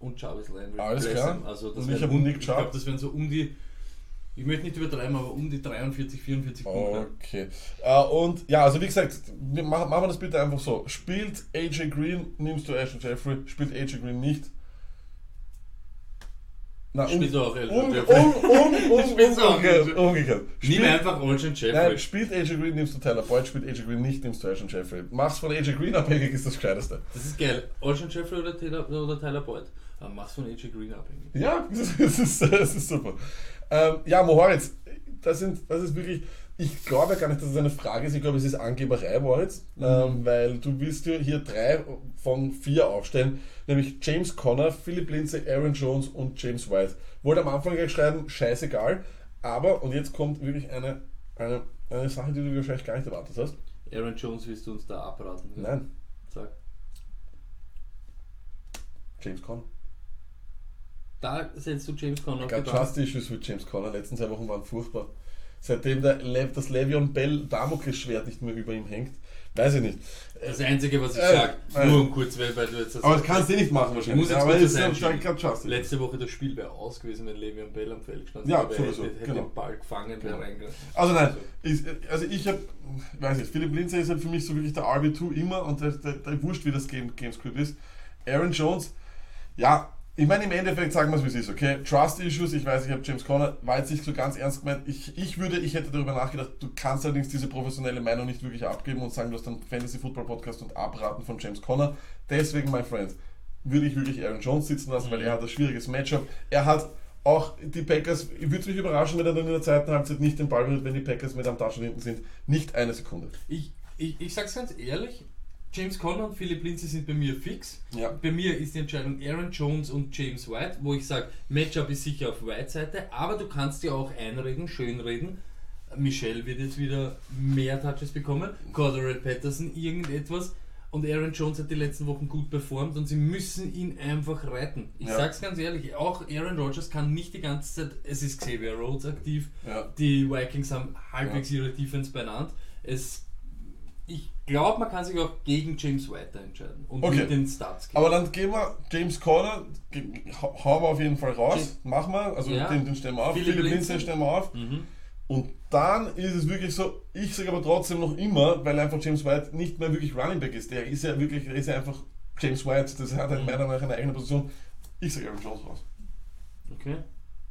[SPEAKER 4] und Jarvis Landry.
[SPEAKER 5] Alles klar.
[SPEAKER 4] Also das
[SPEAKER 5] Und ich hab
[SPEAKER 4] um-
[SPEAKER 5] Nick
[SPEAKER 4] Ich
[SPEAKER 5] Chubb.
[SPEAKER 4] glaube, das wären so um die, ich möchte nicht übertreiben, aber um die 43, 44 Punkte.
[SPEAKER 5] okay. Äh, und ja, also wie gesagt, wir machen, machen wir das bitte einfach so. Spielt AJ Green, nimmst du Ashton Jeffrey, spielt AJ Green nicht. Na,
[SPEAKER 4] Spielt auch
[SPEAKER 5] um,
[SPEAKER 4] Ashton
[SPEAKER 5] um, um, um,
[SPEAKER 4] auch
[SPEAKER 5] umgekehrt.
[SPEAKER 4] Nimm einfach Olsen Jeffrey.
[SPEAKER 5] Nein, spielt AJ Green, nimmst du Tyler Boyd, spielt AJ Green nicht, nimmst du Ashton Jeffrey. Mach's von AJ Green abhängig, ist das Gescheiteste.
[SPEAKER 4] Das ist geil. Olsen Jeffrey oder Tyler, oder Tyler Boyd. Aber mach's von AJ Green abhängig.
[SPEAKER 5] Ja, das ist, das ist, super. Ähm, ja, Moritz, das, sind, das ist wirklich, ich glaube gar nicht, dass es eine Frage ist, ich glaube, es ist Angeberei, Moritz, ähm, weil du willst dir hier drei von vier aufstellen, nämlich James Conner, Philip Lindsay, Aaron Jones und James White. Wollte am Anfang gleich schreiben, scheißegal, aber, und jetzt kommt wirklich eine, eine, eine Sache, die du wahrscheinlich gar nicht erwartet hast.
[SPEAKER 4] Aaron Jones willst du uns da abraten?
[SPEAKER 5] Nein,
[SPEAKER 4] Sag.
[SPEAKER 5] James Conner.
[SPEAKER 4] Da setzt du James Conner
[SPEAKER 5] Ich
[SPEAKER 4] auf
[SPEAKER 5] glaube,
[SPEAKER 4] die Bank.
[SPEAKER 5] Trust Issues mit James Conner. Letzten zwei Wochen waren furchtbar. Seitdem der Le das Le'Veon Bell Damoklesschwert nicht mehr über ihm hängt, weiß ich nicht.
[SPEAKER 4] Das Einzige, was ich
[SPEAKER 5] Äh,
[SPEAKER 4] sage,
[SPEAKER 5] äh.
[SPEAKER 4] nur um kurz, weil, weil du jetzt das
[SPEAKER 5] Aber das kannst du eh nicht machen wahrscheinlich.
[SPEAKER 4] Ich muss jetzt
[SPEAKER 5] aber
[SPEAKER 4] das
[SPEAKER 5] ich glaube, Trust Issues.
[SPEAKER 4] Letzte Woche das Spiel wäre aus gewesen, wenn Le'Veon Bell am Feld gestanden
[SPEAKER 5] Ja,
[SPEAKER 4] wäre. hätte, hätte
[SPEAKER 5] genau.
[SPEAKER 4] den Ball gefangen,
[SPEAKER 5] Genau.
[SPEAKER 4] wäre reingegangen.
[SPEAKER 5] Also nein, ist, also ich habe, weiß nicht, Philipp Lindsay ist halt für mich so wirklich der RB2 immer und der, der, der wurscht, wie das Game, Gamescript ist. Aaron Jones, ja, ich meine im Endeffekt sagen wir es wie es ist, okay? Trust Issues, ich weiß, ich habe James Conner, war jetzt nicht so ganz ernst gemeint. Ich, ich würde, ich hätte darüber nachgedacht, du kannst allerdings diese professionelle Meinung nicht wirklich abgeben und sagen, du hast einen Fantasy Football Podcast und abraten von James Conner. Deswegen, mein Friend, würde ich wirklich Aaron Jones sitzen lassen, weil er hat ein schwieriges Matchup. Er hat auch die Packers, ich würde es mich überraschen, wenn er dann in der zweiten Halbzeit nicht den Ball berührt, wenn die Packers mit am Taschen hinten sind. Nicht eine Sekunde.
[SPEAKER 4] Ich, ich, ich sag's ganz ehrlich, James Conner und Philip Lindsay sind bei mir fix.
[SPEAKER 5] Ja.
[SPEAKER 4] Bei mir ist die Entscheidung Aaron Jones und James White, wo ich sage, Matchup ist sicher auf White-Seite, aber du kannst dir auch einreden, schönreden. Michelle wird jetzt wieder mehr Touches bekommen, Cordero Patterson irgendetwas und Aaron Jones hat die letzten Wochen gut performt und sie müssen ihn einfach retten. Ich
[SPEAKER 5] Ja.
[SPEAKER 4] sag's ganz ehrlich, auch Aaron Rodgers kann nicht die ganze Zeit, es ist Xavier Rhodes aktiv,
[SPEAKER 5] Ja.
[SPEAKER 4] die Vikings haben halbwegs ihre Defense benannt. Es, ich glaube, man kann sich auch gegen James White entscheiden und
[SPEAKER 5] Okay.
[SPEAKER 4] mit den Stats gehen.
[SPEAKER 5] Aber dann gehen wir James Conner, ge- hau- hauen wir auf jeden Fall raus.
[SPEAKER 4] James-
[SPEAKER 5] Machen wir, also
[SPEAKER 4] Ja.
[SPEAKER 5] den, den stellen wir auf.
[SPEAKER 4] Philipp
[SPEAKER 5] Philipp
[SPEAKER 4] Lindsay.
[SPEAKER 5] Lindsay stellen wir auf.
[SPEAKER 4] mhm.
[SPEAKER 5] Und dann ist es wirklich so, ich sage aber trotzdem noch immer, weil einfach James White nicht mehr wirklich Running Back ist. Der ist ja wirklich, der ist ja einfach James White, das hat halt
[SPEAKER 4] Mhm.
[SPEAKER 5] meiner Meinung nach eine eigene Position. Ich sage Aaron Jones raus.
[SPEAKER 4] Okay.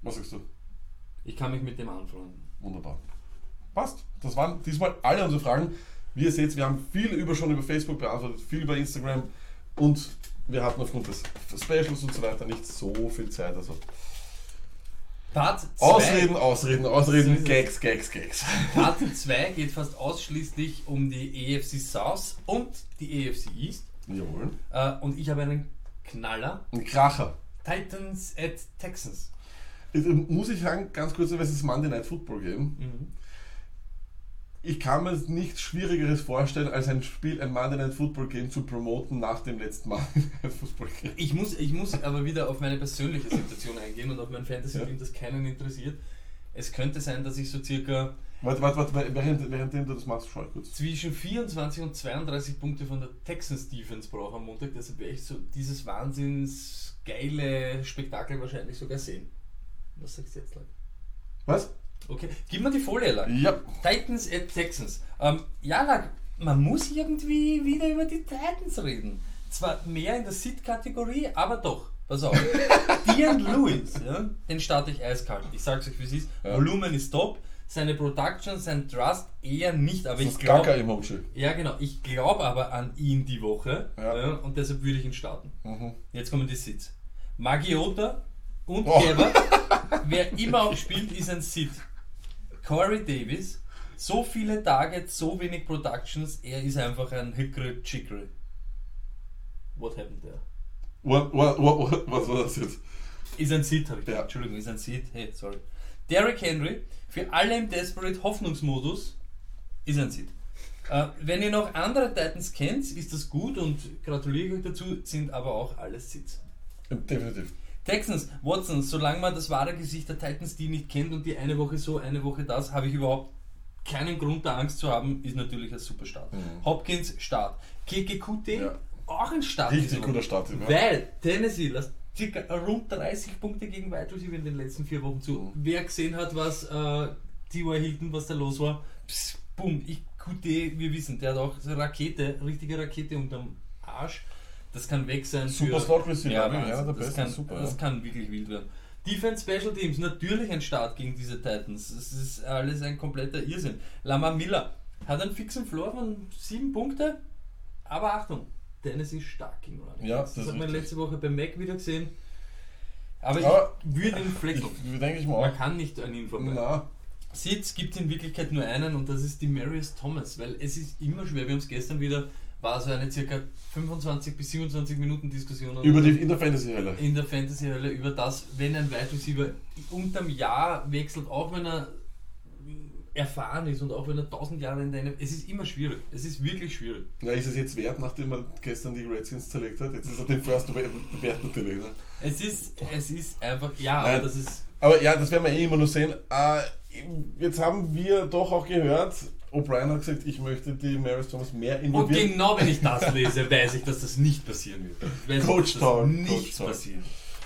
[SPEAKER 5] Was sagst du?
[SPEAKER 4] Ich kann mich mit dem anfreunden.
[SPEAKER 5] Wunderbar. Passt. Das waren diesmal alle unsere Fragen. Wie ihr seht, wir haben viel über, schon über Facebook beantwortet, viel über Instagram und wir hatten aufgrund des Specials und so weiter nicht so viel Zeit. Also
[SPEAKER 4] Part 2
[SPEAKER 5] Ausreden, Ausreden,
[SPEAKER 4] So
[SPEAKER 5] Ausreden,
[SPEAKER 4] es.
[SPEAKER 5] Gags, Gags, Gags.
[SPEAKER 4] Part 2 geht fast ausschließlich um die AFC South und die AFC East.
[SPEAKER 5] Jawohl.
[SPEAKER 4] Äh, und ich habe einen Knaller.
[SPEAKER 5] Ein Kracher.
[SPEAKER 4] Titans at Texans.
[SPEAKER 5] Jetzt, ähm, Muss ich sagen, ganz kurz, weil es ist Monday Night Football geben.
[SPEAKER 4] Mhm.
[SPEAKER 5] Ich kann mir nichts Schwierigeres vorstellen, als ein Spiel, ein Monday Night Football Game zu promoten nach dem letzten Monday Night Football Game.
[SPEAKER 4] Ich muss, ich muss aber wieder auf meine persönliche Situation eingehen und auf mein Fantasy-Team,
[SPEAKER 5] Ja.
[SPEAKER 4] das keinen interessiert. Es könnte sein, dass ich so circa
[SPEAKER 5] Warte, warte, warte, während, währenddem du das machst, schau kurz.
[SPEAKER 4] zwischen 24 und 32 Punkte von der Texans Defense brauche am Montag. Deshalb werde ich so dieses wahnsinns geile Spektakel wahrscheinlich sogar sehen. Was sagst du jetzt, Leute?
[SPEAKER 5] Was?
[SPEAKER 4] Okay, gib mir die Folie, Lack.
[SPEAKER 5] Ja.
[SPEAKER 4] Titans at Texans. Ähm, ja, Lack, man muss irgendwie wieder über die Titans reden. Zwar mehr in der Sit-Kategorie, aber doch. Pass auf. Dion Lewis, ja, den starte ich eiskalt. Ich sag's euch, wie es ist.
[SPEAKER 5] Ja.
[SPEAKER 4] Volumen ist top. Seine Production, sein Trust eher nicht, aber
[SPEAKER 5] Das
[SPEAKER 4] ich glaube. Ja, genau. Ich glaube aber an ihn die Woche
[SPEAKER 5] Ja.
[SPEAKER 4] ja, und deshalb würde ich ihn starten.
[SPEAKER 5] Mhm.
[SPEAKER 4] Jetzt kommen die Sits. Magiota und
[SPEAKER 5] Oh.
[SPEAKER 4] Gebert. Wer immer auch spielt, ist ein Sit. Corey Davis, so viele Targets, so wenig Productions, er ist einfach ein Hickory Chickory. What happened there?
[SPEAKER 5] What, what, what, was war das jetzt?
[SPEAKER 4] Ist ein Seed, habe ich
[SPEAKER 5] Ja.
[SPEAKER 4] gesagt. Entschuldigung, ist ein Seed. Hey, sorry. Derrick Henry, für alle im Desperate Hoffnungsmodus, ist ein Seed. Äh, wenn ihr noch andere Titans kennt, ist das gut und gratuliere ich euch dazu, sind aber auch alles Seeds.
[SPEAKER 5] Definitiv.
[SPEAKER 4] Texans, Watson, solange man das wahre Gesicht der Titans die nicht kennt und die eine Woche so, eine Woche das, habe ich überhaupt keinen Grund da Angst zu haben, ist natürlich ein super Start. Hopkins, Start. KKQT,
[SPEAKER 5] Mhm. Ja.
[SPEAKER 4] auch ein Start.
[SPEAKER 5] Richtig guter Start. Ja.
[SPEAKER 4] Weil Tennessee lässt circa rund 30 Punkte gegen Wide Receiver in den letzten vier Wochen zu.
[SPEAKER 5] Mhm.
[SPEAKER 4] Wer gesehen hat, was äh, T.Y. Hilton, was da los war, pss, boom, ich QT, wir wissen, der hat auch so eine Rakete, richtige Rakete unterm Arsch. Das kann weg sein.
[SPEAKER 5] Super
[SPEAKER 4] für-
[SPEAKER 5] Slot Receiver,
[SPEAKER 4] ja? Wahnsinn.
[SPEAKER 5] Ja, der
[SPEAKER 4] das,
[SPEAKER 5] Beste,
[SPEAKER 4] kann,
[SPEAKER 5] super,
[SPEAKER 4] das
[SPEAKER 5] ja.
[SPEAKER 4] kann wirklich wild werden. Defense Special Teams, natürlich ein Start gegen diese Titans. Das ist alles ein kompletter Irrsinn. Lama Miller hat einen fixen Floor von 7 Punkte, aber Achtung, Tennessee ist stark gegen Running.
[SPEAKER 5] Ja,
[SPEAKER 4] das,
[SPEAKER 5] das
[SPEAKER 4] hat man letzte Woche bei Mac wieder gesehen. Aber ich
[SPEAKER 5] Aber
[SPEAKER 4] würde ihn
[SPEAKER 5] Ich,
[SPEAKER 4] flecken.
[SPEAKER 5] denke ich mal
[SPEAKER 4] Man kann nicht an ihn vorbei.
[SPEAKER 5] Na,
[SPEAKER 4] Sitz gibt es in Wirklichkeit nur einen und das ist die Marius Thomas, weil es ist immer schwer, wir haben es gestern wieder, war so eine circa 25 bis 27 Minuten Diskussion
[SPEAKER 5] über die, in der Fantasy-Hölle.
[SPEAKER 4] in der Fantasy-Hölle über das, wenn ein Wide Receiver unterm Jahr wechselt, auch wenn er erfahren ist und auch wenn er 1000 Jahre in der NFL, es ist immer schwierig, es ist wirklich schwierig.
[SPEAKER 5] Na, ist es jetzt wert, nachdem man gestern die Redskins zerlegt hat? Jetzt ist er den First wert natürlich. Ne?
[SPEAKER 4] Es ist, es ist einfach, ja,
[SPEAKER 5] Nein.
[SPEAKER 4] aber das ist,
[SPEAKER 5] Aber ja, das werden wir eh immer nur sehen. Äh, jetzt haben wir doch auch gehört, O'Brien hat gesagt, ich möchte die Maris Thomas mehr
[SPEAKER 4] und
[SPEAKER 5] involvieren.
[SPEAKER 4] genau wenn ich das lese, weiß ich, dass das nicht passieren wird. Ich weiß,
[SPEAKER 5] Coach Talk,
[SPEAKER 4] das nicht
[SPEAKER 5] Coach Talk.
[SPEAKER 4] passiert.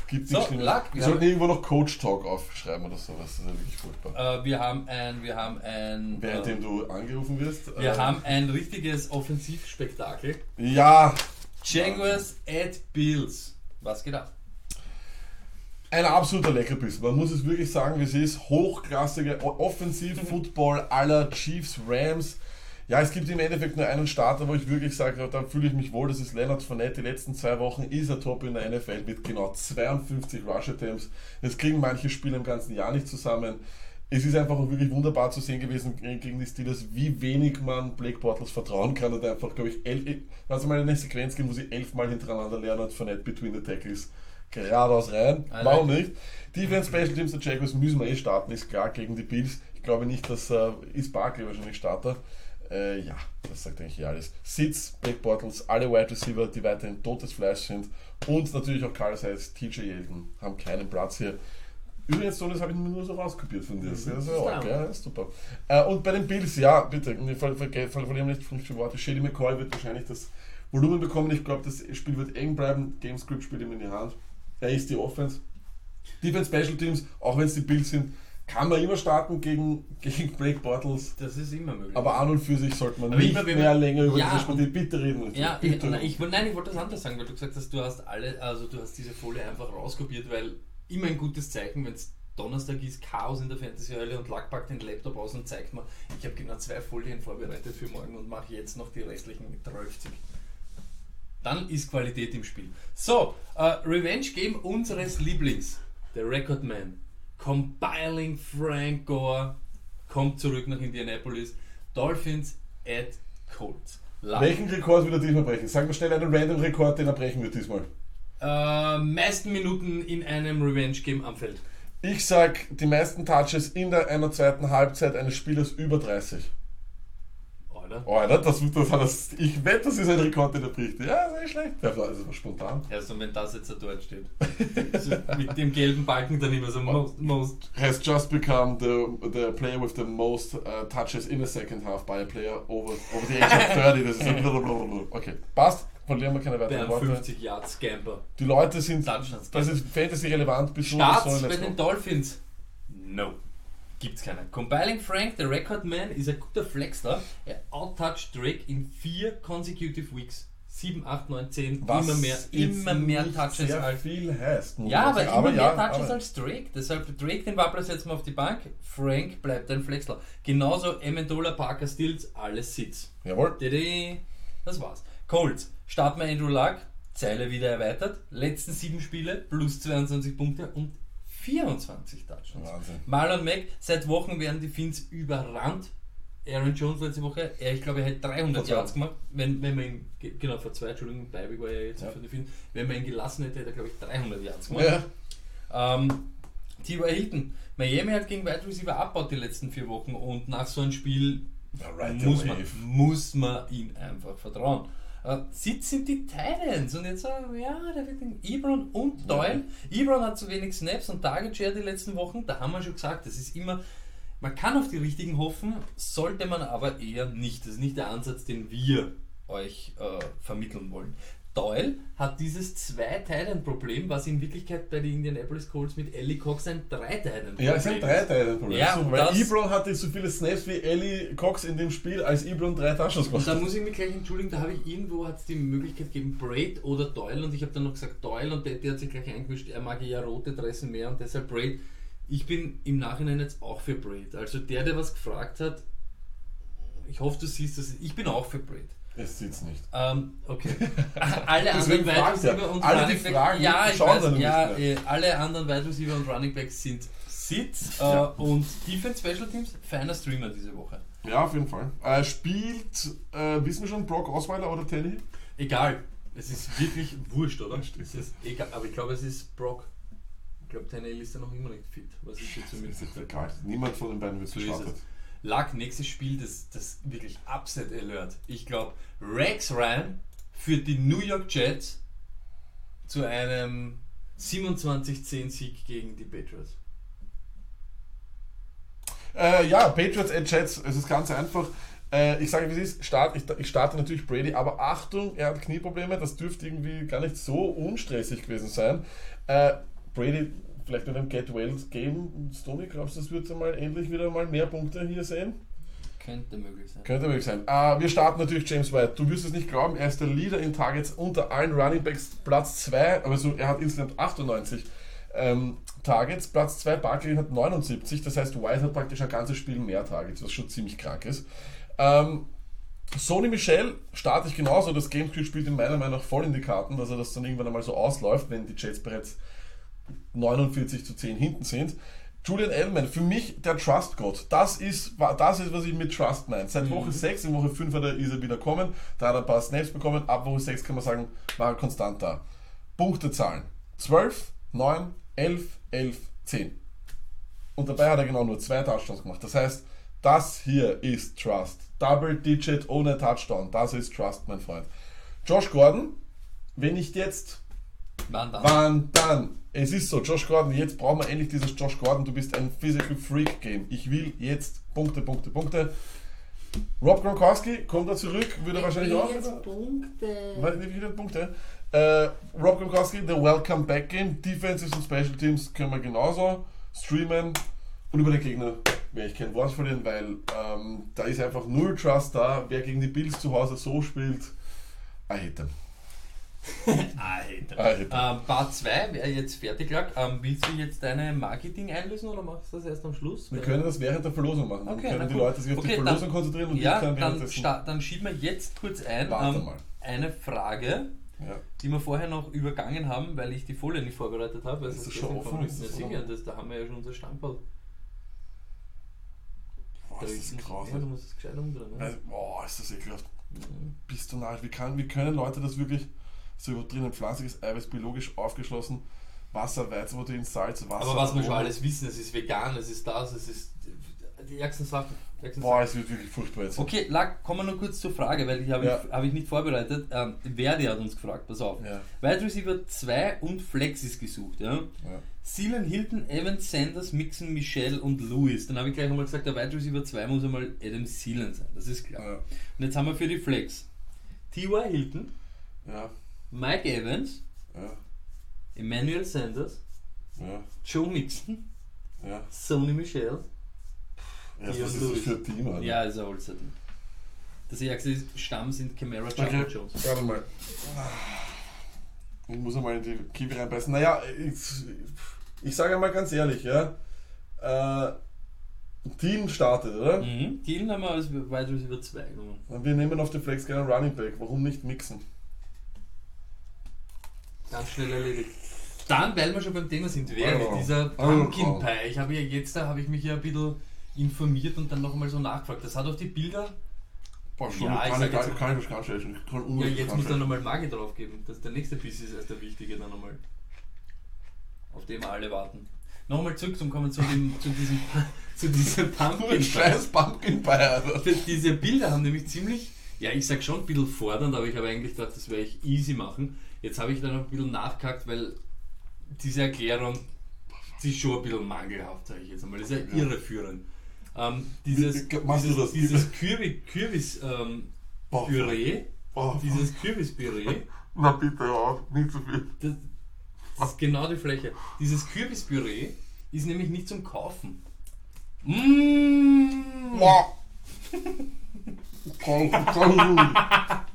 [SPEAKER 5] Gibt
[SPEAKER 4] So,
[SPEAKER 5] nichts.
[SPEAKER 4] Lack, wir
[SPEAKER 5] sollten irgendwo noch Coach Talk aufschreiben oder sowas. Das ist ja wirklich furchtbar.
[SPEAKER 4] Äh, wir haben ein, wir haben ein,
[SPEAKER 5] Währenddem
[SPEAKER 4] äh,
[SPEAKER 5] du angerufen wirst.
[SPEAKER 4] wir
[SPEAKER 5] äh,
[SPEAKER 4] haben ein richtiges Offensivspektakel.
[SPEAKER 5] Ja,
[SPEAKER 4] Jaguars at Bills. Was geht ab?
[SPEAKER 5] Ein absoluter Leckerbissen. Man muss es wirklich sagen, wie es ist. Hochklassige Offensiv-Football aller Chiefs, Rams. Ja, es gibt im Endeffekt nur einen Starter, wo ich wirklich sage, da fühle ich mich wohl. Das ist Leonard Fournette. Die letzten zwei Wochen ist er top in der NFL mit genau 52 Rush-Attempts. Das kriegen manche Spieler im ganzen Jahr nicht zusammen. Es ist einfach auch wirklich wunderbar zu sehen gewesen gegen die Steelers, wie wenig man Blake Bortles vertrauen kann und einfach, glaube ich, elf, lass mal eine Sequenz geben, wo sie elfmal hintereinander Leonard Fournette between the tackles geradeaus rein.
[SPEAKER 4] I
[SPEAKER 5] Warum
[SPEAKER 4] like
[SPEAKER 5] nicht? Defense Special Teams der Jaguars müssen wir eh starten, ist klar, gegen die Bills. Ich glaube nicht, dass äh, ist Barkley wahrscheinlich Starter. Äh, ja, das sagt eigentlich eh alles. Sitz, Blake Bortles, alle Wide Receiver, die weiterhin totes Fleisch sind und natürlich auch Carlos Hayes, TJ Yeldon haben keinen Platz hier. Übrigens, so, das habe ich mir nur so rauskopiert von dir. Das ist ja arg, ja, ist super. Äh, und bei den Bills, ja, bitte, ver, ver, verlieren nicht fünf Worte. Shady McCoy wird wahrscheinlich das Volumen bekommen. Ich glaube, das Spiel wird eng bleiben. Gamescript spielt ihm in die Hand. Er ist die Offense. Defense Special Teams, auch wenn es die Bills sind, kann man immer starten gegen, gegen Blake Bortles.
[SPEAKER 4] Das ist immer möglich.
[SPEAKER 5] Aber an und für sich sollte man
[SPEAKER 4] Aber
[SPEAKER 5] nicht
[SPEAKER 4] immer,
[SPEAKER 5] mehr länger über
[SPEAKER 4] Ja,
[SPEAKER 5] dieses Spiel bitte reden.
[SPEAKER 4] Ja, ich,
[SPEAKER 5] bitte.
[SPEAKER 4] ich, woll- nein, ich wollte das anders sagen, weil du gesagt hast, du hast alle, also du hast diese Folie einfach rauskopiert, weil immer ein gutes Zeichen, wenn es Donnerstag ist, Chaos in der Fantasy-Hölle und Lack packt den Laptop aus und zeigt mir, ich habe genau zwei Folien vorbereitet für morgen und mache jetzt noch die restlichen 30. Dann ist Qualität im Spiel. So, äh, Revenge Game unseres Lieblings, der Recordman, Compiling Frank Gore, kommt zurück nach Indianapolis, Dolphins at Colts. Live.
[SPEAKER 5] Welchen Rekord will er diesmal brechen? Sagen wir schnell einen random Rekord, den er brechen wird diesmal.
[SPEAKER 4] Äh, meisten Minuten in einem Revenge Game am Feld.
[SPEAKER 5] Ich sag, die meisten Touches in der einer zweiten Halbzeit eines Spielers über 30.
[SPEAKER 4] Oder?
[SPEAKER 5] Oh, Alter, das, das das, ich wette, das ist ein Rekord, den er bricht. Ja, ist nicht schlecht. Das das war spontan.
[SPEAKER 4] Erst und wenn das jetzt da dort steht. Also mit dem gelben Balken dann immer so most, most.
[SPEAKER 5] Has just become the, the player with the most uh, touches in a second half by a player over, over the age of 30. Das ist ein blablabla. Okay, passt. Verlieren wir keine weiteren Worte.
[SPEAKER 4] 50 Yard Scamper.
[SPEAKER 5] Die Leute sind, das ist Fantasy relevant bis
[SPEAKER 4] Starts
[SPEAKER 5] so
[SPEAKER 4] bei den Dolphins. No. Gibt's keinen. Compiling Frank, der Record Man, ist ein guter Flexler. Er outtouched Drake in vier consecutive Weeks. 7, 8, 9, 10.
[SPEAKER 5] Was
[SPEAKER 4] immer mehr, immer mehr Touches
[SPEAKER 5] sehr
[SPEAKER 4] als
[SPEAKER 5] viel heißt.
[SPEAKER 4] Ja, aber immer mehr
[SPEAKER 5] ja,
[SPEAKER 4] Touches als Drake. Deshalb Drake den Wappler setzen wir auf die Bank. Frank bleibt ein Flexler. Genauso Amendola, Parker, Stills, alles Sitz.
[SPEAKER 5] Jawohl.
[SPEAKER 4] Das war's. Colts. Starten wir Andrew Luck. Zeile wieder erweitert. Letzten sieben Spiele plus 22 Punkte und 24 Touchdowns.
[SPEAKER 5] Wahnsinn.
[SPEAKER 4] Marlon Mack. Seit Wochen werden die Finns überrannt. Aaron Jones letzte Woche, er, ich glaube, er hätte 300
[SPEAKER 5] Vor zwei.
[SPEAKER 4] Yards gemacht, wenn, wenn man ihn, ge- genau, vor zwei, Entschuldigung, Beiweg war ja jetzt
[SPEAKER 5] Ja.
[SPEAKER 4] für den Film, wenn man ihn gelassen hätte, hätte er, glaube ich, 300 Yards gemacht.
[SPEAKER 5] Ja.
[SPEAKER 4] Ähm, T.Y. Hilton, Miami hat gegen Wide Receiver abbaut die letzten vier Wochen und nach so einem Spiel
[SPEAKER 5] Ja, right
[SPEAKER 4] muss, man, muss man ihm einfach vertrauen. Äh, Sitz sind die Titans und jetzt sagen wir, ja, der wird den Ebron und Doyle. Ebron hat zu wenig Snaps und Target Share die letzten Wochen, da haben wir schon gesagt, das ist immer, man kann auf die richtigen hoffen, sollte man aber eher nicht. Das ist nicht der Ansatz, den wir euch äh, vermitteln wollen. Doyle hat dieses Zwei-Teilen-Problem, was in Wirklichkeit bei den Indianapolis Colts mit Ellie Cox ein Drei-Teilen-Problem
[SPEAKER 5] Ja, es sind drei Teile Problem.
[SPEAKER 4] Ja,
[SPEAKER 5] so,
[SPEAKER 4] und
[SPEAKER 5] weil Ebron hatte so viele Snaps wie Ellie Cox in dem Spiel, als Ebron drei
[SPEAKER 4] da
[SPEAKER 5] gemacht hat.
[SPEAKER 4] muss ich mich gleich entschuldigen, da habe ich irgendwo hat's die Möglichkeit gegeben, Braid oder Doyle und ich habe dann noch gesagt Doyle und der, der hat sich gleich eingemischt, er mag ja rote Dressen mehr und deshalb Braid. Ich bin im Nachhinein jetzt auch für Braid. Also der, der was gefragt hat, ich hoffe, du siehst das, ich bin auch für Braid.
[SPEAKER 5] Es sitzt nicht.
[SPEAKER 4] Ähm, okay. Alle anderen Wide
[SPEAKER 5] er.
[SPEAKER 4] Receiver und
[SPEAKER 5] Alle,
[SPEAKER 4] Running Back-
[SPEAKER 5] fragen,
[SPEAKER 4] ja, ich weiß, ja,
[SPEAKER 5] nicht
[SPEAKER 4] äh, alle anderen Wide Receiver und Running Backs sind Sitz äh, und Defense Special Teams, feiner Streamer diese Woche.
[SPEAKER 5] Ja, auf jeden Fall. Äh, spielt, äh, wissen wir schon, Brock Osweiler oder Tannehill?
[SPEAKER 4] Egal. Es ist wirklich wurscht, oder? Es ist egal. Aber ich glaube, es ist Brock. Ich glaube, Tannehill ist ja noch immer nicht fit. Was ich jetzt so
[SPEAKER 5] Ist egal. Niemand von den beiden wird
[SPEAKER 4] So ist
[SPEAKER 5] gestartet.
[SPEAKER 4] Luck, nächstes Spiel, das, das wirklich Upset Alert. Ich glaube, Rex Ryan führt die New York Jets zu einem 27-10 Sieg gegen die Patriots.
[SPEAKER 5] Äh, ja, Patriots at Jets, es ist ganz einfach. Äh, ich sage, wie es ist, start, ich, ich starte natürlich Brady, aber Achtung, er hat Knieprobleme, das dürfte irgendwie gar nicht so unstressig gewesen sein. Äh, Brady, vielleicht mit einem Get Well Game, Stoney, glaubst du, das wird mal endlich wieder mal mehr Punkte hier sehen?
[SPEAKER 4] Könnte möglich sein.
[SPEAKER 5] Könnte möglich sein. Äh, wir starten natürlich James White. Du wirst es nicht glauben, er ist der Leader in Targets unter allen Running Backs, Platz 2, aber so, er hat insgesamt 98 ähm, Targets, Platz 2, Barkley hat 79, das heißt, White hat praktisch ein ganzes Spiel mehr Targets, was schon ziemlich krank ist. Ähm, Sony Michel starte ich genauso, das Gamescube spielt in meiner Meinung nach voll in die Karten, dass er das dann irgendwann einmal so ausläuft, wenn die Jets bereits 49 zu 10 hinten sind. Julian Edelman, für mich der Trust-Gott. Das ist, das ist, was ich mit Trust meine. Seit Woche 6, in Woche 5 hat er, ist er wieder kommen, da hat er ein paar Snaps bekommen, ab Woche 6 kann man sagen, war er konstant da. Punktezahlen. 12, 9, 11, 11, 10. Und dabei hat er genau nur zwei Touchdowns gemacht. Das heißt, das hier ist Trust. Double Digit ohne Touchdown. Das ist Trust, mein Freund. Josh Gordon, wenn nicht jetzt,
[SPEAKER 4] Wann dann?
[SPEAKER 5] Wann dann? Es ist so, Josh Gordon, jetzt brauchen wir endlich dieses Josh Gordon, du bist ein Physical Freak Game. Ich will jetzt Punkte, Punkte, Punkte. Rob Gronkowski, kommt er zurück, würde er wahrscheinlich auch.
[SPEAKER 4] Punkte.
[SPEAKER 5] Weil, Wie viele Punkte? Äh, Rob Gronkowski, the Welcome Back Game. Defensives und Special Teams können wir genauso streamen. Und über den Gegner werde ich kein Wort verlieren, weil ähm, da ist einfach null Trust da. Wer gegen die Bills zu Hause so spielt, I hate them.
[SPEAKER 4] Alter.
[SPEAKER 5] Them.
[SPEAKER 4] Ähm, Part 2 wäre jetzt fertig, lag. Ähm, willst du jetzt deine Marketing einlösen oder machst du das erst am Schluss?
[SPEAKER 5] Wir können das während der Verlosung machen. Dann
[SPEAKER 4] Okay,
[SPEAKER 5] können
[SPEAKER 4] na
[SPEAKER 5] die
[SPEAKER 4] gut.
[SPEAKER 5] Leute sich auf die
[SPEAKER 4] Okay,
[SPEAKER 5] Verlosung
[SPEAKER 4] dann-
[SPEAKER 5] konzentrieren und
[SPEAKER 4] ja, dann, sta- dann schieben wir jetzt kurz ein
[SPEAKER 5] Warte
[SPEAKER 4] ähm,
[SPEAKER 5] mal.
[SPEAKER 4] eine Frage,
[SPEAKER 5] Ja.
[SPEAKER 4] die wir vorher noch übergangen haben, weil ich die Folie nicht vorbereitet habe. weil
[SPEAKER 5] Ist das
[SPEAKER 4] gestern
[SPEAKER 5] schon offen? Ist das
[SPEAKER 4] sicher, das, da haben wir ja schon unser Stammball.
[SPEAKER 5] Boah,
[SPEAKER 4] Da
[SPEAKER 5] ist das grausig.
[SPEAKER 4] Ja, du musst es gescheit umdrehen. Ne?
[SPEAKER 5] Also, Boah, ist das ekelhaft.
[SPEAKER 4] Mhm.
[SPEAKER 5] Bist du narrisch? Wie, kann, wie können Leute das wirklich so drinnen pflanzliches Eiweiß biologisch aufgeschlossen? Wasser, Weizenprotein, Salz, Wasser.
[SPEAKER 4] Aber was wir schon alles wissen, es ist vegan, es ist das, es ist die ärgsten Sachen. Ärgsten
[SPEAKER 5] Boah, es wird wirklich furchtbar jetzt.
[SPEAKER 4] Okay, Lack, kommen wir nur kurz zur Frage, weil die habe
[SPEAKER 5] Ja.
[SPEAKER 4] ich, hab ich nicht vorbereitet. Ähm, Verdi hat uns gefragt, pass auf.
[SPEAKER 5] Ja.
[SPEAKER 4] Wide Receiver 2 und Flex ist gesucht. Ja?
[SPEAKER 5] Ja.
[SPEAKER 4] Sealan Hilton, Evans, Sanders, Mixon, Michelle und Lewis. Dann habe ich gleich einmal gesagt, der Wide Receiver 2 muss einmal Adam Sealan sein, das ist klar.
[SPEAKER 5] Ja.
[SPEAKER 4] Und jetzt haben wir für die Flex T.Y. Hilton,
[SPEAKER 5] Ja.
[SPEAKER 4] Mike Evans,
[SPEAKER 5] Ja.
[SPEAKER 4] Emmanuel Sanders,
[SPEAKER 5] Ja.
[SPEAKER 4] Joe Mixon,
[SPEAKER 5] Ja.
[SPEAKER 4] Sony Michelle.
[SPEAKER 5] Ja, was ist das für ein Team, Alter?
[SPEAKER 4] Ja, ist ein All-Star-Team. Das ärgste ist, Stamm sind Camara, Chuck und Jones.
[SPEAKER 5] Warte mal. Ich muss einmal in die Kiwi reinbeißen. Naja, ich, ich sage einmal ganz ehrlich, ja. Äh, Team startet, oder?
[SPEAKER 4] Mhm. Thielen haben wir als Wide Receiver 2 genommen.
[SPEAKER 5] Wir nehmen auf den Flex gerne einen Running Back. Warum nicht mixen?
[SPEAKER 4] Ganz schnell erledigt. Dann, weil wir schon beim Thema sind, wäre
[SPEAKER 5] Oh.
[SPEAKER 4] dieser Pumpkin. Pie. Ich habe ja jetzt, da habe ich mich ja ein bisschen informiert und dann noch einmal so nachgefragt. Das hat auch die Bilder.
[SPEAKER 5] Boah, schon,
[SPEAKER 4] Ja, sag
[SPEAKER 5] ich, kann,
[SPEAKER 4] jetzt-
[SPEAKER 5] nicht essen. Ich kann
[SPEAKER 4] Ja, jetzt muss
[SPEAKER 5] essen.
[SPEAKER 4] nochmal Magi draufgeben. Das der nächste Biss ist erst der wichtige dann nochmal. Auf den wir alle warten. Nochmal zurück zum kommen zu, dem, zu diesem zu diesem Pumpkin.
[SPEAKER 5] scheiß Pumpkin Pie, Alter.
[SPEAKER 4] Die- Diese Bilder haben nämlich ziemlich, ja ich sag schon ein bisschen fordernd, aber ich habe eigentlich gedacht, das werde ich easy machen. Jetzt habe ich dann noch ein bisschen nachgehakt, weil diese Erklärung, die ist schon ein bisschen mangelhaft, sage ich jetzt einmal. Das ist ja irreführend. Ähm, dieses
[SPEAKER 5] machst
[SPEAKER 4] dieses, dieses Kürbis, Kürbis ähm, Püree, dieses Kürbispüree,
[SPEAKER 5] Na bitte, ja, nicht so viel.
[SPEAKER 4] das, das ist genau die Fläche. Dieses Kürbispüree ist nämlich nicht zum Kaufen. Mmh.
[SPEAKER 5] Ich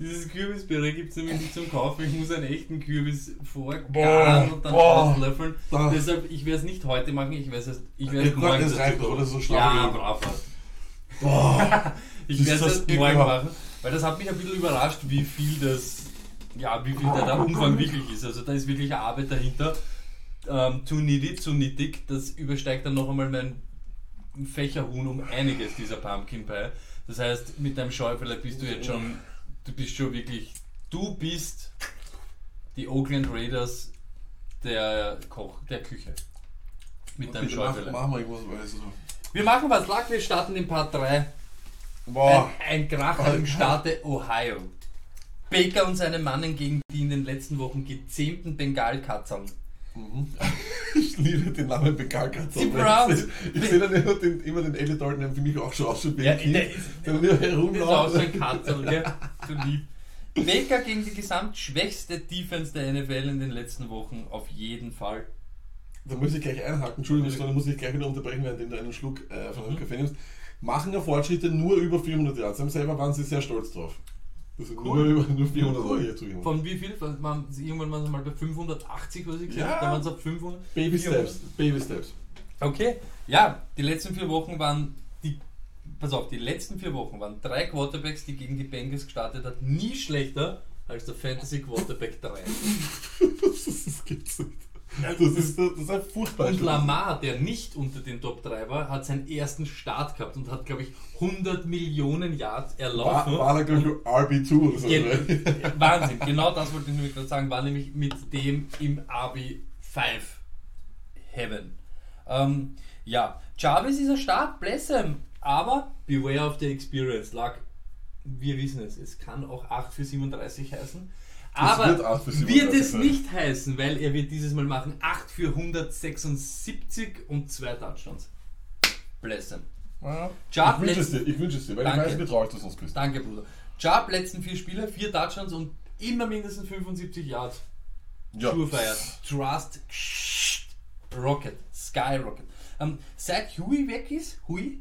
[SPEAKER 4] Dieses Kürbispüree gibt es nämlich nicht zum Kaufen. Ich muss einen echten Kürbis vorgaren und dann
[SPEAKER 5] boah.
[SPEAKER 4] auslöffeln.
[SPEAKER 5] Da.
[SPEAKER 4] Deshalb, ich werde es nicht heute machen, ich werde es ich werde
[SPEAKER 5] Ja,
[SPEAKER 4] es
[SPEAKER 5] Gott,
[SPEAKER 4] morgen
[SPEAKER 5] das reicht oder so
[SPEAKER 4] Ja,
[SPEAKER 5] schlapp.
[SPEAKER 4] brav.
[SPEAKER 5] Boah.
[SPEAKER 4] Ich werde es morgen machen, weil das hat mich ein bisschen überrascht, wie viel das, ja, wie viel da der Umfang wirklich ist. Also da ist wirklich Arbeit dahinter. Ähm, zu nittig, zu nittig, das übersteigt dann noch einmal mein Fächerhuhn um einiges, dieser Pumpkin Pie. Das heißt, mit deinem Schäufele bist du jetzt schon, du bist schon wirklich, du bist die Oakland Raiders der Koch, der Küche. Mit deinem Schäufele.
[SPEAKER 5] mach mal irgendwas, weißt du.
[SPEAKER 4] Wir machen was, Lack, wir starten den Part 3.
[SPEAKER 5] Boah.
[SPEAKER 4] Ein, ein Kracher im Staate Ohio. Baker und seine Mannen gegen die in den letzten Wochen gezähmten Bengalkatzern.
[SPEAKER 5] Ich liebe den Namen Begalkatzer.
[SPEAKER 4] Die Browns.
[SPEAKER 5] Ich sehe dann immer den, immer den Ellie Dalton, der für mich auch schon ausschaut wie
[SPEAKER 4] Ja,
[SPEAKER 5] ein Kind.
[SPEAKER 4] der
[SPEAKER 5] nur
[SPEAKER 4] Das ist auch so
[SPEAKER 5] herumläuft.
[SPEAKER 4] ein gell? So lieb. Baker gegen die gesamtschwächste Defense der NFL in den letzten Wochen, auf jeden Fall.
[SPEAKER 5] Da muss ich gleich einhaken. Entschuldigung, da muss ich gleich wieder unterbrechen, während du einen Schluck äh, von einem Kaffee nimmst. Machen ja Fortschritte nur über 400 Yards. Haben selber waren sie sehr stolz drauf. Das sind
[SPEAKER 4] Cool.
[SPEAKER 5] nur, nur 400
[SPEAKER 4] Cool.
[SPEAKER 5] hier zugegeben.
[SPEAKER 4] Von wie viel? Sie, irgendwann waren sie mal bei 580, was ich gesagt
[SPEAKER 5] Ja.
[SPEAKER 4] habe. Da waren sie auf 500.
[SPEAKER 5] Baby
[SPEAKER 4] 400.
[SPEAKER 5] Steps. Baby Steps.
[SPEAKER 4] Okay, ja, die letzten vier Wochen waren die. Pass auf, die letzten vier Wochen waren drei Quarterbacks, die gegen die Bengals gestartet hat, nie schlechter als der Fantasy Quarterback 3.
[SPEAKER 5] Das, ist, das gibt's nicht. Das ist, das ist ein Fußball.
[SPEAKER 4] Und Lamar, der nicht unter den Top 3 war, hat seinen ersten Start gehabt und hat, glaube ich, 100 Millionen Yards
[SPEAKER 5] war,
[SPEAKER 4] erlaufen.
[SPEAKER 5] war er, glaube ich, RB2 oder so.
[SPEAKER 4] Gen Wahnsinn, genau das wollte ich nämlich gerade sagen, war nämlich mit dem im RB5 Heaven. Ähm, ja, Jarvis ist ein Start, bless him, aber beware of the experience, Luck. Wir wissen es, es kann auch 8 für 37 heißen. Aber
[SPEAKER 5] wird 8 für
[SPEAKER 4] wird
[SPEAKER 5] 37
[SPEAKER 4] es nicht heißen, weil er wird dieses Mal machen 8 für 176 und 2 Touchdowns. Bless him.
[SPEAKER 5] Ja. Ich wünsche es dir, ich wünsche es dir, weil
[SPEAKER 4] Danke.
[SPEAKER 5] ich weiß, wie traurig du sonst bist.
[SPEAKER 4] Danke, Bruder. Chubb letzten vier Spiele, 4 Touchdowns und immer mindestens 75 Yards.
[SPEAKER 5] Ja.
[SPEAKER 4] Surefire. Trust Rocket. Skyrocket. Ähm, seit Huey weg ist, Huey,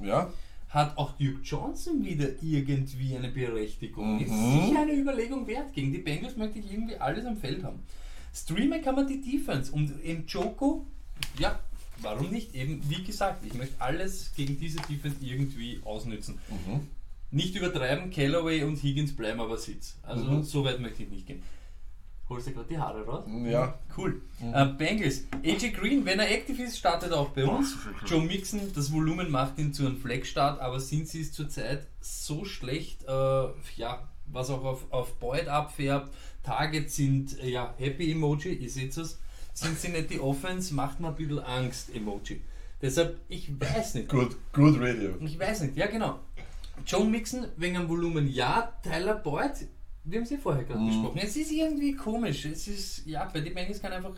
[SPEAKER 5] Ja?
[SPEAKER 4] Hat auch Duke Johnson wieder irgendwie eine Berechtigung.
[SPEAKER 5] Mhm.
[SPEAKER 4] Ist sicher eine Überlegung wert. Gegen die Bengals möchte ich irgendwie alles am Feld haben. Streamen kann man die Defense und in Joko, ja, warum nicht? Eben, wie gesagt, ich möchte alles gegen diese Defense irgendwie ausnützen.
[SPEAKER 5] Mhm.
[SPEAKER 4] Nicht übertreiben, Callaway und Higgins bleiben aber Sitz. Also
[SPEAKER 5] Mhm.
[SPEAKER 4] so weit möchte ich nicht gehen. Holst du gerade die Haare raus?
[SPEAKER 5] Ja.
[SPEAKER 4] Cool. Äh, Bengals. AJ Green, wenn er aktiv ist, startet auch bei uns. Joe Mixon, das Volumen macht ihn zu einem Fleckstart, aber sind sie es zurzeit so schlecht, äh, ja, was auch auf, auf Boyd abfärbt. Targets sind, äh, ja, Happy Emoji, ihr seht es. Sind sie nicht die Offense, macht mir ein bisschen Angst Emoji. Deshalb, ich weiß nicht.
[SPEAKER 5] Good, good Radio.
[SPEAKER 4] Ich weiß nicht, ja genau. Joe Mixon wegen am Volumen ja, Tyler Boyd, wir haben sie vorher gerade besprochen. Es ist irgendwie komisch. Es ist, ja, bei den Bengals kann einfach.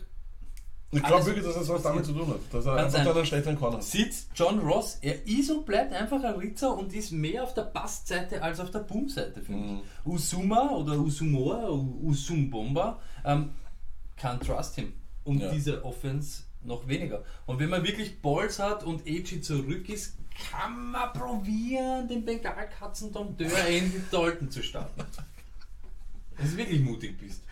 [SPEAKER 5] Ich glaube wirklich, dass das was damit zu tun hat. Dass er einfach einen schlechteren Corner hat.
[SPEAKER 4] Sitzt John Ross, er ist und bleibt einfach ein Ritzer und ist mehr auf der Bastseite als auf der Boom-Seite, finde
[SPEAKER 5] Mhm.
[SPEAKER 4] ich. Usuma oder Usumoa, Usumbomba, ähm, kann trust him. Und
[SPEAKER 5] Ja.
[SPEAKER 4] diese Offense noch weniger. Und wenn man wirklich Balls hat und AG zurück ist, kann man probieren, den Bengalkatzen Dompteur Andy Dalton zu starten. Wenn du wirklich mutig bist.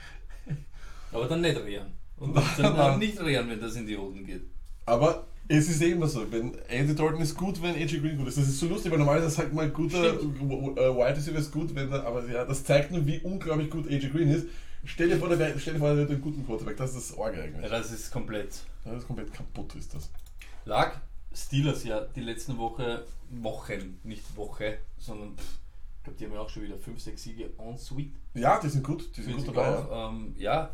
[SPEAKER 4] Aber dann nicht rehren. Und dann auch nicht rehren, wenn das in die Hoden geht.
[SPEAKER 5] Aber Es ist eh immer so, wenn Andy Dalton ist gut, wenn AJ Green gut ist. Das ist so lustig, weil normalerweise sagt man, guter
[SPEAKER 4] Stimmt.
[SPEAKER 5] w- w- äh, Receiver ist gut, wenn der, aber ja, das zeigt nur, wie unglaublich gut AJ Green ist. Stell dir vor, der, wär- stell dir vor, der hätte einen guten Quarterback. Das ist das Arge
[SPEAKER 4] Ja,
[SPEAKER 5] eigentlich.
[SPEAKER 4] das ist komplett.
[SPEAKER 5] Das ist komplett kaputt, ist das.
[SPEAKER 4] Lag Steelers ja die letzten Woche, Wochen, nicht Woche, sondern pff, ich glaube, die haben ja auch schon wieder 5, 6 Siege en suite.
[SPEAKER 5] Ja, die sind gut, die sind gut dabei.
[SPEAKER 4] auch. Ähm, ja,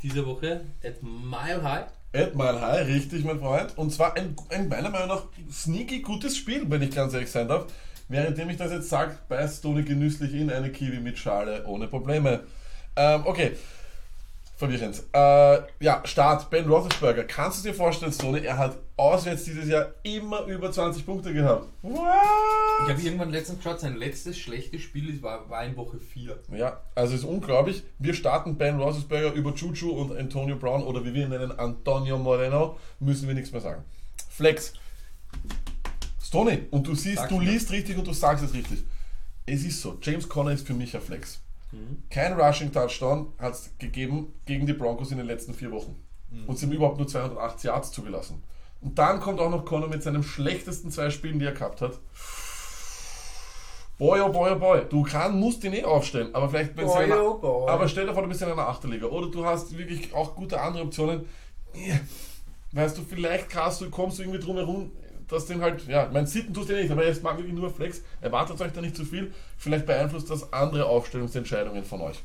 [SPEAKER 4] diese Woche at Mile High.
[SPEAKER 5] Ed Mile High, richtig, mein Freund. Und zwar ein, ein meiner Meinung nach sneaky gutes Spiel, wenn ich ganz ehrlich sein darf. Währenddem ich das jetzt sage, beißt Toni genüsslich in eine Kiwi mit Schale ohne Probleme. Ähm, okay. Verwirrend. Äh, ja, Start, Ben Roethlisberger. Kannst du dir vorstellen, Toni, er hat auswärts dieses Jahr immer über 20 Punkte gehabt. What?
[SPEAKER 4] Ich habe irgendwann letztens geschaut, sein letztes schlechtes Spiel war, war in Woche 4.
[SPEAKER 5] Ja, also ist unglaublich. Wir starten Ben Roethlisberger über Juju und Antonio Brown oder wie wir ihn nennen, Antonio Moreno. Müssen wir nichts mehr sagen. Flex. Stoney, und du siehst,
[SPEAKER 4] Sag's
[SPEAKER 5] du
[SPEAKER 4] mir.
[SPEAKER 5] liest richtig und du sagst es richtig. Es ist so, James Conner ist für mich ein Flex. Kein Rushing Touchdown hat es gegeben gegen die Broncos in den letzten vier Wochen. Und sie haben überhaupt nur 208 Yards zugelassen. Und dann kommt auch noch Conner mit seinen schlechtesten zwei Spielen, die er gehabt hat. Boy, oh boy, oh boy. Du kann, musst ihn eh aufstellen, aber vielleicht, wenn
[SPEAKER 4] Boy,
[SPEAKER 5] sie einer,
[SPEAKER 4] oh boy.
[SPEAKER 5] Aber stell dir vor, du bist in einer Achterliga oder du hast wirklich auch gute andere Optionen. Weißt du, vielleicht kannst du, kommst du irgendwie drum herum, dass den halt, ja, mein Sitten tust du nicht, aber jetzt mag wirklich nur Flex. Erwartet euch da nicht zu viel. Vielleicht beeinflusst das andere Aufstellungsentscheidungen von euch.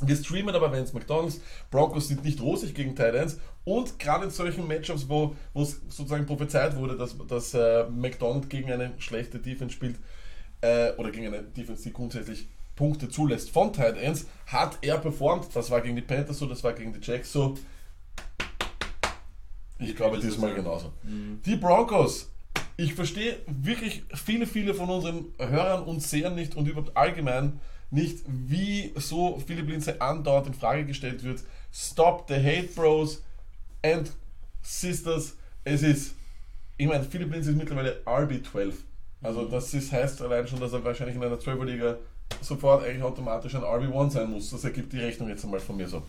[SPEAKER 5] Wir streamen aber Vance McDonalds. Broncos sind nicht rosig gegen Titans. Und gerade in solchen Matchups, wo es sozusagen prophezeit wurde, dass, dass äh, McDonald gegen eine schlechte Defense spielt, äh, oder gegen eine Defense, die grundsätzlich Punkte zulässt von Titans, hat er performt. Das war gegen die Panthers so, das war gegen die Jacks so. Ich
[SPEAKER 4] Ich
[SPEAKER 5] glaube diesmal genauso. Die Broncos. Ich verstehe wirklich viele, viele von unseren Hörern und Sehern nicht und überhaupt allgemein nicht, wie so Philipp Lindsay andauernd in Frage gestellt wird. Stop the hate, Bros and Sisters. Es ist, ich meine, Philipp Lindsay ist mittlerweile RB12. Also das ist, heißt allein schon, dass er wahrscheinlich in einer 12er-Liga sofort eigentlich automatisch ein RB1 sein muss. Das ergibt die Rechnung jetzt einmal von mir so.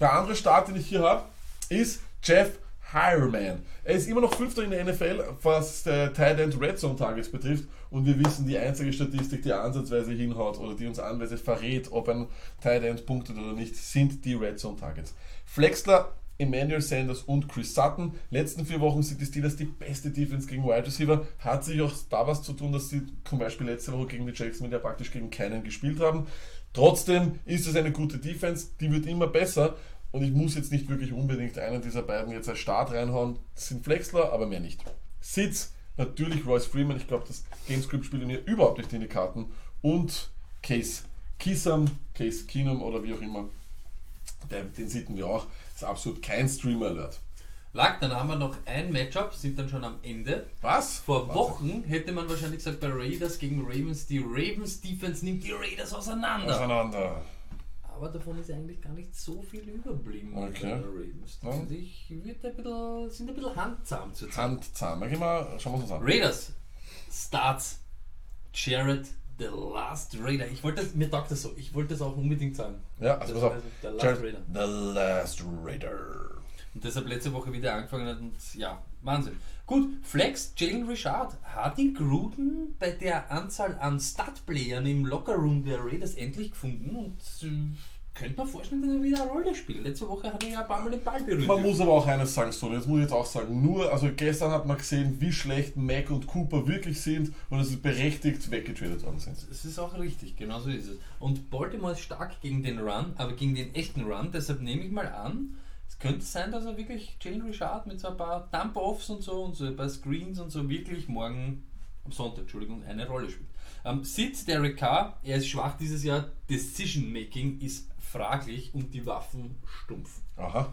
[SPEAKER 5] Der andere Start, den ich hier habe, ist Jeff Hireman. Er ist immer noch Fünfter in der NFL, was der Tight End Red Zone Targets betrifft. Und wir wissen, die einzige Statistik, die ansatzweise hinhaut oder die uns anweise verrät, ob ein Tight End punktet oder nicht, sind die Red Zone Targets. Flexler, Emmanuel Sanders und Chris Sutton. Letzten vier Wochen sind die Steelers die beste Defense gegen Wide Receiver. Hat sich auch da was zu tun, dass sie zum Beispiel letzte Woche gegen die Jacksonville ja praktisch gegen keinen gespielt haben. Trotzdem ist es eine gute Defense, die wird immer besser. Und ich muss jetzt nicht wirklich unbedingt einen dieser beiden jetzt als Start reinhauen. Das sind Flexler, aber mehr nicht. Sitz, natürlich Royce Freeman. Ich glaube, das Gamescript spielt mir überhaupt nicht in die Karten. Und Case Kisam, Case Keenum oder wie auch immer. Den sitten wir auch. ist absolut kein Streamer-Alert.
[SPEAKER 4] Lag, dann haben wir noch ein Matchup, sind dann schon am Ende.
[SPEAKER 5] Was?
[SPEAKER 4] Vor
[SPEAKER 5] Was?
[SPEAKER 4] Wochen hätte man wahrscheinlich gesagt, bei Raiders gegen Ravens, die Ravens Defense nimmt die Raiders auseinander.
[SPEAKER 5] Auseinander.
[SPEAKER 4] Aber davon ist eigentlich gar nicht so viel überblieben
[SPEAKER 5] Okay.
[SPEAKER 4] bei den Ravens.
[SPEAKER 5] Ja.
[SPEAKER 4] Also ich wird ein bisschen, sind ein bisschen handzahm zurzeit.
[SPEAKER 5] Handzahm. Geh mal, schauen wir uns an.
[SPEAKER 4] Raiders Starts Jared the Last Raider. Ich wollte das, mir taugt das so. Ich wollte das auch unbedingt sagen.
[SPEAKER 5] Ja, also pass auf.
[SPEAKER 4] Der Last
[SPEAKER 5] Jared-
[SPEAKER 4] Raider.
[SPEAKER 5] The Last Raider.
[SPEAKER 4] Und deshalb letzte Woche wieder angefangen hat und ja, Wahnsinn. Gut, Flex, Jalen Richard, hat ihn Gruden bei der Anzahl an Stat-Playern im Lockerroom der Raiders endlich gefunden und äh, könnte man vorstellen, dass er wieder eine Rolle spielt. Letzte Woche hat er ja ein paar Mal den Ball berührt.
[SPEAKER 5] Man muss aber auch eines sagen, Stoney, das muss ich jetzt auch sagen. Nur, also gestern hat man gesehen, wie schlecht Mac und Cooper wirklich sind und dass sie berechtigt weggetradet worden sind.
[SPEAKER 4] Es ist auch richtig, genau so ist es. Und Baltimore ist stark gegen den Run, aber gegen den echten Run, deshalb nehme ich mal an, es könnte sein, dass er wirklich Jalen Richard mit so ein paar Dump-Offs und so und so ein paar Screens und so wirklich morgen, am Sonntag, Entschuldigung, eine Rolle spielt. Ähm, Sitz Derek Carr, er ist schwach dieses Jahr, Decision-Making ist fraglich und die Waffen stumpf.
[SPEAKER 5] Aha.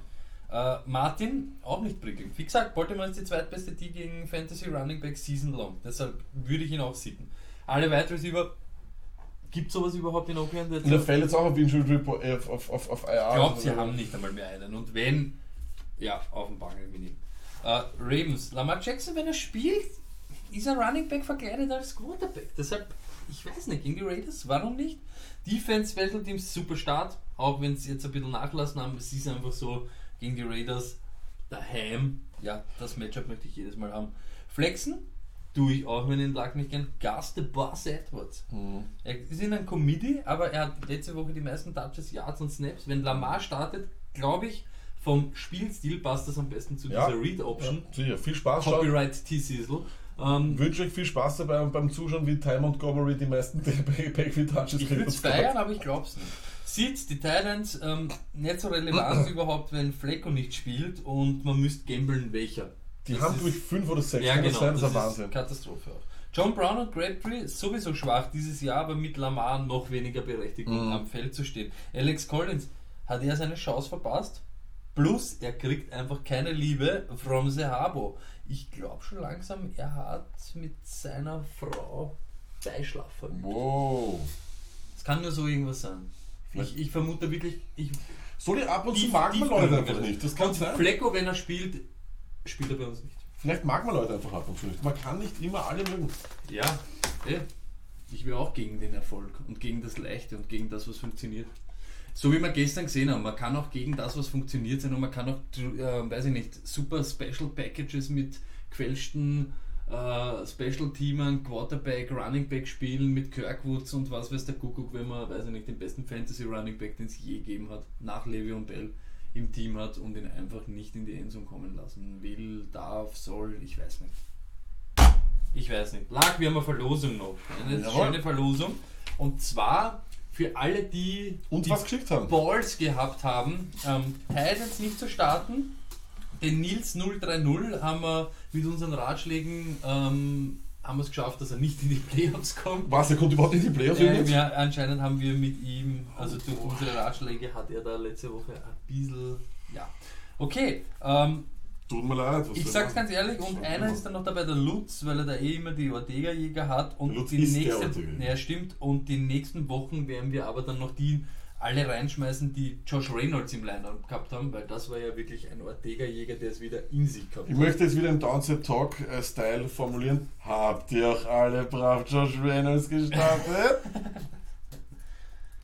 [SPEAKER 4] Äh, Martin, auch nicht prickelnd. Wie gesagt, Baltimore ist die zweitbeste Team gegen Fantasy Running Back Season Long. Deshalb würde ich ihn auch sitten. Alle Wide Receiver, gibt sowas überhaupt in Oakland? Jetzt?
[SPEAKER 5] Er fällt jetzt auch auf Injured Report, äh, auf, auf, auf, auf IR.
[SPEAKER 4] Ich glaube, sie haben nicht einmal mehr einen. Und wenn, ja, auf dem Bangel mit ihm. Äh, Ravens, Lamar Jackson, wenn er spielt, ist er Running Back verkleidet als Quarterback. Deshalb, ich weiß nicht, gegen die Raiders, warum nicht? Defense Special Teams super Start, auch wenn sie jetzt ein bisschen nachlassen haben. Es ist einfach so, gegen die Raiders daheim. Ja, das Matchup möchte ich jedes Mal haben. Flexen tue ich auch, wenn ich den Lack nicht kenne. Gas the Boss Edwards.
[SPEAKER 5] Mhm.
[SPEAKER 4] Er ist in einem Committee, aber er hat letzte Woche die meisten Touches, Yards und Snaps. Wenn Lamar startet, glaube ich, vom Spielstil passt das am besten zu
[SPEAKER 5] Ja.
[SPEAKER 4] dieser Read-Option.
[SPEAKER 5] Sicher, viel Spaß.
[SPEAKER 4] Copyright T-Sizzle. Ähm,
[SPEAKER 5] Wünsche euch viel Spaß dabei und beim Zuschauen, wie Ty Montgomery die meisten Backfield-Touches
[SPEAKER 4] ich würde es feiern, aber ich glaube es nicht. Sieht die Titans ähm, nicht so relevant überhaupt, wenn Flecko nicht spielt und man müsste gamblen, welcher.
[SPEAKER 5] Die
[SPEAKER 4] Das
[SPEAKER 5] haben durch fünf oder sechs,
[SPEAKER 4] Ja,
[SPEAKER 5] kann das
[SPEAKER 4] genau.
[SPEAKER 5] sein? Das
[SPEAKER 4] Das
[SPEAKER 5] ist Wahnsinn.
[SPEAKER 4] Katastrophe auch. John Brown und Crabtree sowieso schwach dieses Jahr, aber mit Lamar noch weniger Berechtigung
[SPEAKER 5] Mhm.
[SPEAKER 4] am Feld zu stehen. Alex Collins hat er seine Chance verpasst. Plus, er kriegt einfach keine Liebe from the Habo. Ich glaube schon langsam, er hat mit seiner Frau Beischlaf verübt.
[SPEAKER 5] Wow.
[SPEAKER 4] Es kann nur so irgendwas sein. Ich, ich vermute wirklich, ich,
[SPEAKER 5] So die ab und zu mag man Leute einfach nicht. Das kann sein.
[SPEAKER 4] Flecko, wenn er spielt, spielt er bei uns nicht.
[SPEAKER 5] Vielleicht mag man Leute einfach ab und zu nicht. Man kann nicht immer alle mögen.
[SPEAKER 4] Ja, eh. ich will auch gegen den Erfolg und gegen das Leichte und gegen das, was funktioniert. So wie wir gestern gesehen haben, man kann auch gegen das, was funktioniert sein und man kann auch, äh, weiß ich nicht, super Special Packages mit gefälschten äh, Special Teamern, Quarterback, Running Back spielen mit Kirkwoods und was weiß der Kuckuck, wenn man, weiß ich nicht, den besten Fantasy Running Back, den es je gegeben hat, nach Le'Veon und Bell im Team hat und ihn einfach nicht in die Endzone kommen lassen will, darf, soll, ich weiß nicht. Ich weiß nicht. Lag, wir haben eine Verlosung noch. Eine
[SPEAKER 5] Jawohl.
[SPEAKER 4] schöne Verlosung. Und zwar für alle, die
[SPEAKER 5] Und
[SPEAKER 4] die
[SPEAKER 5] was geschickt haben.
[SPEAKER 4] Balls gehabt haben, ähm, Titans nicht zu starten. Den Nils 030 haben wir mit unseren Ratschlägen ähm, haben wir es geschafft, dass er nicht in die Playoffs kommt.
[SPEAKER 5] Was, er kommt überhaupt nicht in die Playoffs?
[SPEAKER 4] Äh,
[SPEAKER 5] übrigens?
[SPEAKER 4] ja, anscheinend haben wir mit ihm, also durch unsere Ratschläge hat er da letzte Woche bisschen, ja. Okay, ähm,
[SPEAKER 5] Tut mir leid. was
[SPEAKER 4] ich sag's ganz ehrlich, und einer ist dann noch dabei der Lutz, weil er da eh immer die Ortega-Jäger hat. Und
[SPEAKER 5] Lutz
[SPEAKER 4] die
[SPEAKER 5] ist der
[SPEAKER 4] nächste,
[SPEAKER 5] Ortega-Jäger.
[SPEAKER 4] ja, stimmt. Und die nächsten Wochen werden wir aber dann noch die alle reinschmeißen, die Josh Reynolds im Line-Up gehabt haben, weil das war ja wirklich ein Ortega-Jäger, der es wieder in sich gehabt
[SPEAKER 5] Ich
[SPEAKER 4] hat.
[SPEAKER 5] möchte jetzt wieder im Downset Talk-Style formulieren. Habt ihr auch alle brav Josh Reynolds gestartet?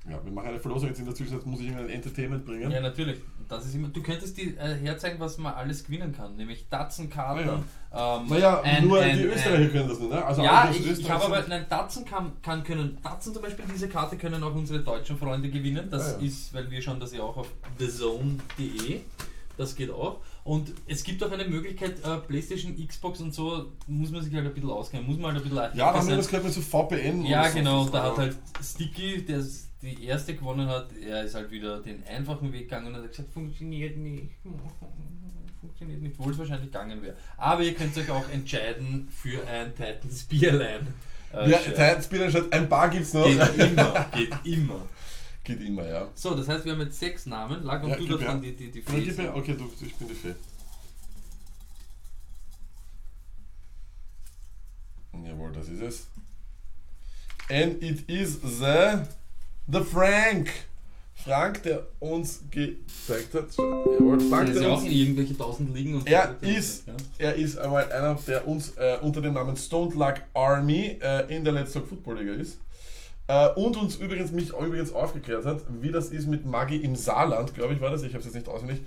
[SPEAKER 5] ja, wir machen eine Verlosung. Jetzt in der Zwischenzeit muss ich irgendein Entertainment bringen.
[SPEAKER 4] Ja, natürlich. Das ist immer, du könntest dir äh, herzeigen, was man alles gewinnen kann, nämlich Datsenkarten. Ähm,
[SPEAKER 5] Naja,
[SPEAKER 4] ein-
[SPEAKER 5] nur
[SPEAKER 4] ein-
[SPEAKER 5] die Österreicher
[SPEAKER 4] ein-
[SPEAKER 5] können das nicht, ne? Also
[SPEAKER 4] Ja,
[SPEAKER 5] die
[SPEAKER 4] ich, ich habe aber, nein, Datsen kann, kann können, Datsen zum Beispiel, diese Karte können auch unsere deutschen Freunde gewinnen. Das
[SPEAKER 5] Ah, ja.
[SPEAKER 4] ist, weil wir schauen das ja auch auf thezone.de. Das geht auch. Und es gibt auch eine Möglichkeit, äh, Playstation, Xbox und so, muss man sich halt ein bisschen auskennen, muss man halt ein bisschen
[SPEAKER 5] Ja, da haben wir das gehört mit so VPN.
[SPEAKER 4] Ja,
[SPEAKER 5] oder so.
[SPEAKER 4] genau, da hat halt Sticky, der s- die erste gewonnen hat, er ist halt wieder den einfachen Weg gegangen und hat gesagt, funktioniert nicht. Funktioniert nicht, obwohl es wahrscheinlich gegangen wäre. Aber ihr könnt euch auch entscheiden für ein Titans Bierlein. Äh,
[SPEAKER 5] Ja,
[SPEAKER 4] Shirt.
[SPEAKER 5] Titans Spieler schaut, ein paar gibt's noch.
[SPEAKER 4] Geht immer, geht immer.
[SPEAKER 5] Geht immer, ja.
[SPEAKER 4] So, das heißt, wir haben jetzt sechs Namen. Lag und
[SPEAKER 5] Ja,
[SPEAKER 4] du darfst dann die, die, die
[SPEAKER 5] gib
[SPEAKER 4] Face-
[SPEAKER 5] mir, okay, du, ich bin die Fee. Jawohl, das ist es. And it is the, the Frank. Frank, der uns gezeigt hat. Jawohl,
[SPEAKER 4] Der
[SPEAKER 5] Frank,
[SPEAKER 4] ist ja
[SPEAKER 5] der
[SPEAKER 4] auch in irgendwelche tausend liegen und
[SPEAKER 5] Er ist-
[SPEAKER 4] Ja.
[SPEAKER 5] er ist einmal einer, der uns äh, unter dem Namen Stone Luck Army äh, in der Let's Talk Football Liga ist. Äh, und uns übrigens mich übrigens aufgeklärt hat, wie das ist mit Magi im Saarland, glaube ich, war das. Ich habe es jetzt nicht auswendig.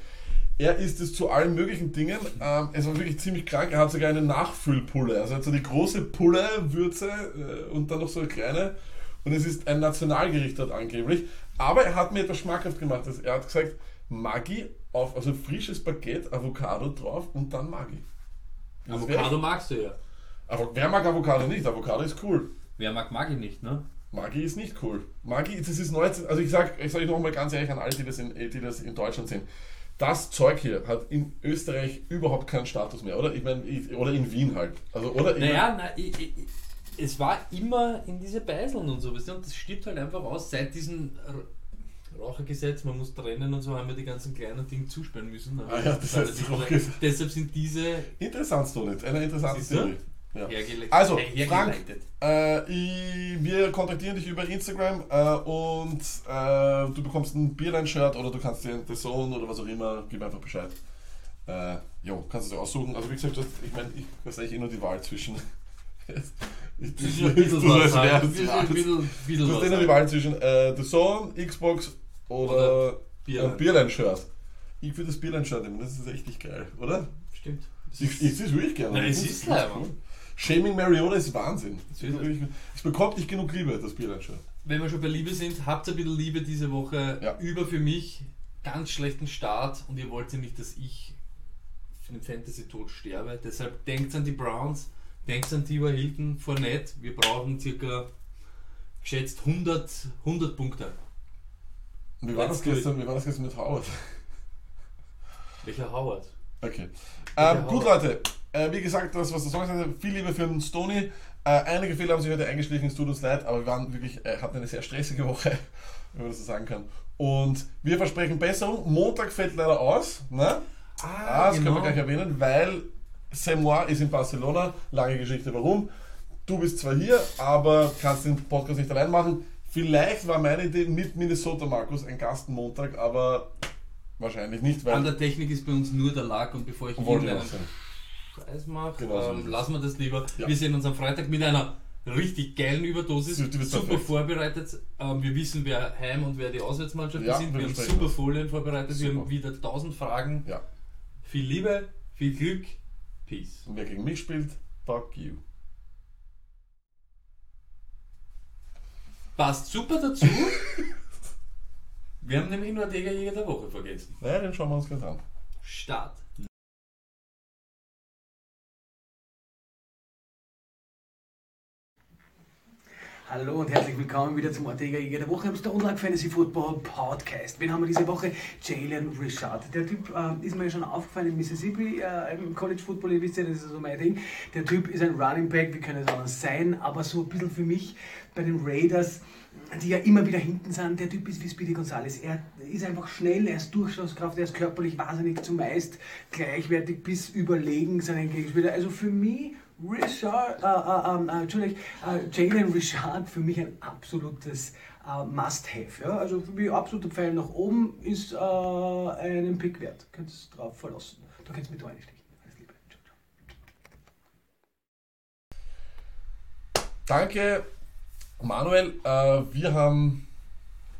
[SPEAKER 5] Er ist es zu allen möglichen Dingen. Ähm, es war wirklich ziemlich krank. Er hat sogar eine Nachfüllpulle. Also er hat so die große Pulle, Würze äh, und dann noch so eine kleine. Und es ist ein Nationalgericht dort angeblich. Aber er hat mir etwas schmackhaft gemacht. Also er hat gesagt, Maggi auf, also frisches Baguette, Avocado drauf und dann Maggi. Das wär-
[SPEAKER 4] Avocado magst du ja.
[SPEAKER 5] Aber wer mag Avocado nicht? Avocado ist cool.
[SPEAKER 4] Wer mag Maggi nicht, ne?
[SPEAKER 5] Maggi ist nicht cool. Maggi, das ist 19, also ich sage ich sag nochmal ganz ehrlich an alle, die das, in, die das in Deutschland sehen. Das Zeug hier hat in Österreich überhaupt keinen Status mehr, oder? Ich meine, oder in Wien halt. Also, oder?
[SPEAKER 4] Naja, na, ich, ich, es war immer in diese Beiseln und so, weißt du, und das stirbt halt einfach aus. Seit diesem Rauchergesetz, man muss trennen und so, haben wir die ganzen kleinen Dinge zusperren müssen.
[SPEAKER 5] Ah ja, das heißt, Rauchergesetz.
[SPEAKER 4] deshalb sind diese
[SPEAKER 5] interessant, Stonet. Eine interessante? Theorie. Ja. Also, Frank. Äh, ich, wir kontaktieren dich über Instagram äh, und äh, du bekommst ein Bierlein-Shirt oder du kannst dir The Zone oder was auch immer, gib einfach Bescheid. Äh, jo, kannst du dir aussuchen. Also wie gesagt, das, ich meine, ich weiß eigentlich eh nur die Wahl zwischen. ich,
[SPEAKER 4] Das ist ein bisschen was, halt. Das ist
[SPEAKER 5] Du hast die Wahl zwischen äh, The Zone, Xbox oder,
[SPEAKER 4] Oder
[SPEAKER 5] ein
[SPEAKER 4] Bierlein.
[SPEAKER 5] Bierlein-Shirt. ich würde das Bierland-Shirt nehmen, das ist echt nicht geil, oder?
[SPEAKER 4] Stimmt.
[SPEAKER 5] Ich, ich sehe es wirklich gerne.
[SPEAKER 4] Nein, es ist leider.
[SPEAKER 5] cool. Shaming Mariota ist Wahnsinn. Das
[SPEAKER 4] So ist es.
[SPEAKER 5] wirklich- Es bekommt nicht genug Liebe, das Bierland-Shirt.
[SPEAKER 4] wenn wir schon bei Liebe sind, habt ihr ein bisschen Liebe diese Woche
[SPEAKER 5] Ja.
[SPEAKER 4] über für mich. Ganz schlechten Start und ihr wollt ja nicht, dass ich für den Fantasy-Tod sterbe. Deshalb denkt an die Browns, denkt an Tiva Hilton, Fournette. Wir brauchen circa geschätzt 100, 100 Punkte.
[SPEAKER 5] Wie war,
[SPEAKER 4] Let's
[SPEAKER 5] das gestern, wie war das gestern mit Howard?
[SPEAKER 4] Welcher Howard?
[SPEAKER 5] Okay.
[SPEAKER 4] Ja,
[SPEAKER 5] Ähm, gut,
[SPEAKER 4] Howard.
[SPEAKER 5] Leute. Äh, wie gesagt, das, was der Song sagte, viel Liebe für den Stony. Äh, einige Fehler haben sich heute eingeschlichen, es tut uns leid, aber wir waren wirklich, äh, hatten eine sehr stressige Woche, wenn man das so sagen kann. Und wir versprechen Besserung. Montag fällt leider aus. Ne? Ah, das können wir gleich erwähnen, weil Samoa ist in Barcelona. Lange Geschichte, warum. Du bist zwar hier, aber kannst den Podcast nicht allein machen. Vielleicht war meine Idee mit Minnesota Markus ein Gastenmontag, aber wahrscheinlich nicht, weil
[SPEAKER 4] An der Technik ist bei uns nur der Lack und bevor ich irgendeinen
[SPEAKER 5] sagen.
[SPEAKER 4] Scheiß mache,
[SPEAKER 5] Genau so
[SPEAKER 4] ähm, lassen wir das lieber.
[SPEAKER 5] Ja.
[SPEAKER 4] Wir sehen uns am Freitag mit einer richtig geilen Überdosis. Super vorbereitet. Ähm, wir wissen, wer Heim- und wer die Auswärtsmannschaften
[SPEAKER 5] Ja,
[SPEAKER 4] sind.
[SPEAKER 5] wir
[SPEAKER 4] Wir haben super. Folien vorbereitet. Wir
[SPEAKER 5] Super.
[SPEAKER 4] haben wieder tausend Fragen.
[SPEAKER 5] Ja.
[SPEAKER 4] Viel Liebe, viel Glück. Peace.
[SPEAKER 5] Und wer gegen mich spielt, fuck you.
[SPEAKER 4] Passt super dazu. wir haben nämlich nur Digger Jäger der Woche vergessen.
[SPEAKER 5] Naja, den schauen wir uns gleich an.
[SPEAKER 4] Start.
[SPEAKER 2] Hallo und herzlich willkommen wieder zum Ortega Jäger der Woche am Stone Luck Fantasy Football Podcast. Wen haben wir diese Woche? Jalen Richard. Der Typ äh, ist mir schon aufgefallen in Mississippi äh, im College Football, ihr wisst ja, das ist so mein Ding. Der Typ ist ein Running Back, wie kann es anders sein, aber so ein bisschen für mich bei den Raiders, die ja immer wieder hinten sind, der Typ ist wie Speedy Gonzales. Er ist einfach schnell, er ist Durchschlagskraft, er ist körperlich wahnsinnig zumeist gleichwertig bis überlegen seinen Gegenspieler. Also für mich Richard, äh, äh, äh, Entschuldigung, äh, Jalen Richard für mich ein absolutes äh, Must-Have. Ja? Also für mich absoluter Pfeil nach oben ist äh, einen Pick wert. Könnt ihr drauf verlassen. Da könnt ihr mit reinstechen. Alles Liebe. Ciao, ciao.
[SPEAKER 5] Danke, Manuel. Äh, wir haben.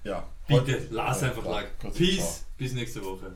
[SPEAKER 5] Ja.
[SPEAKER 4] Bitte,
[SPEAKER 5] heute-
[SPEAKER 4] lass
[SPEAKER 5] Ja,
[SPEAKER 4] einfach.
[SPEAKER 5] Kurz,
[SPEAKER 4] Peace. Bis nächste Woche.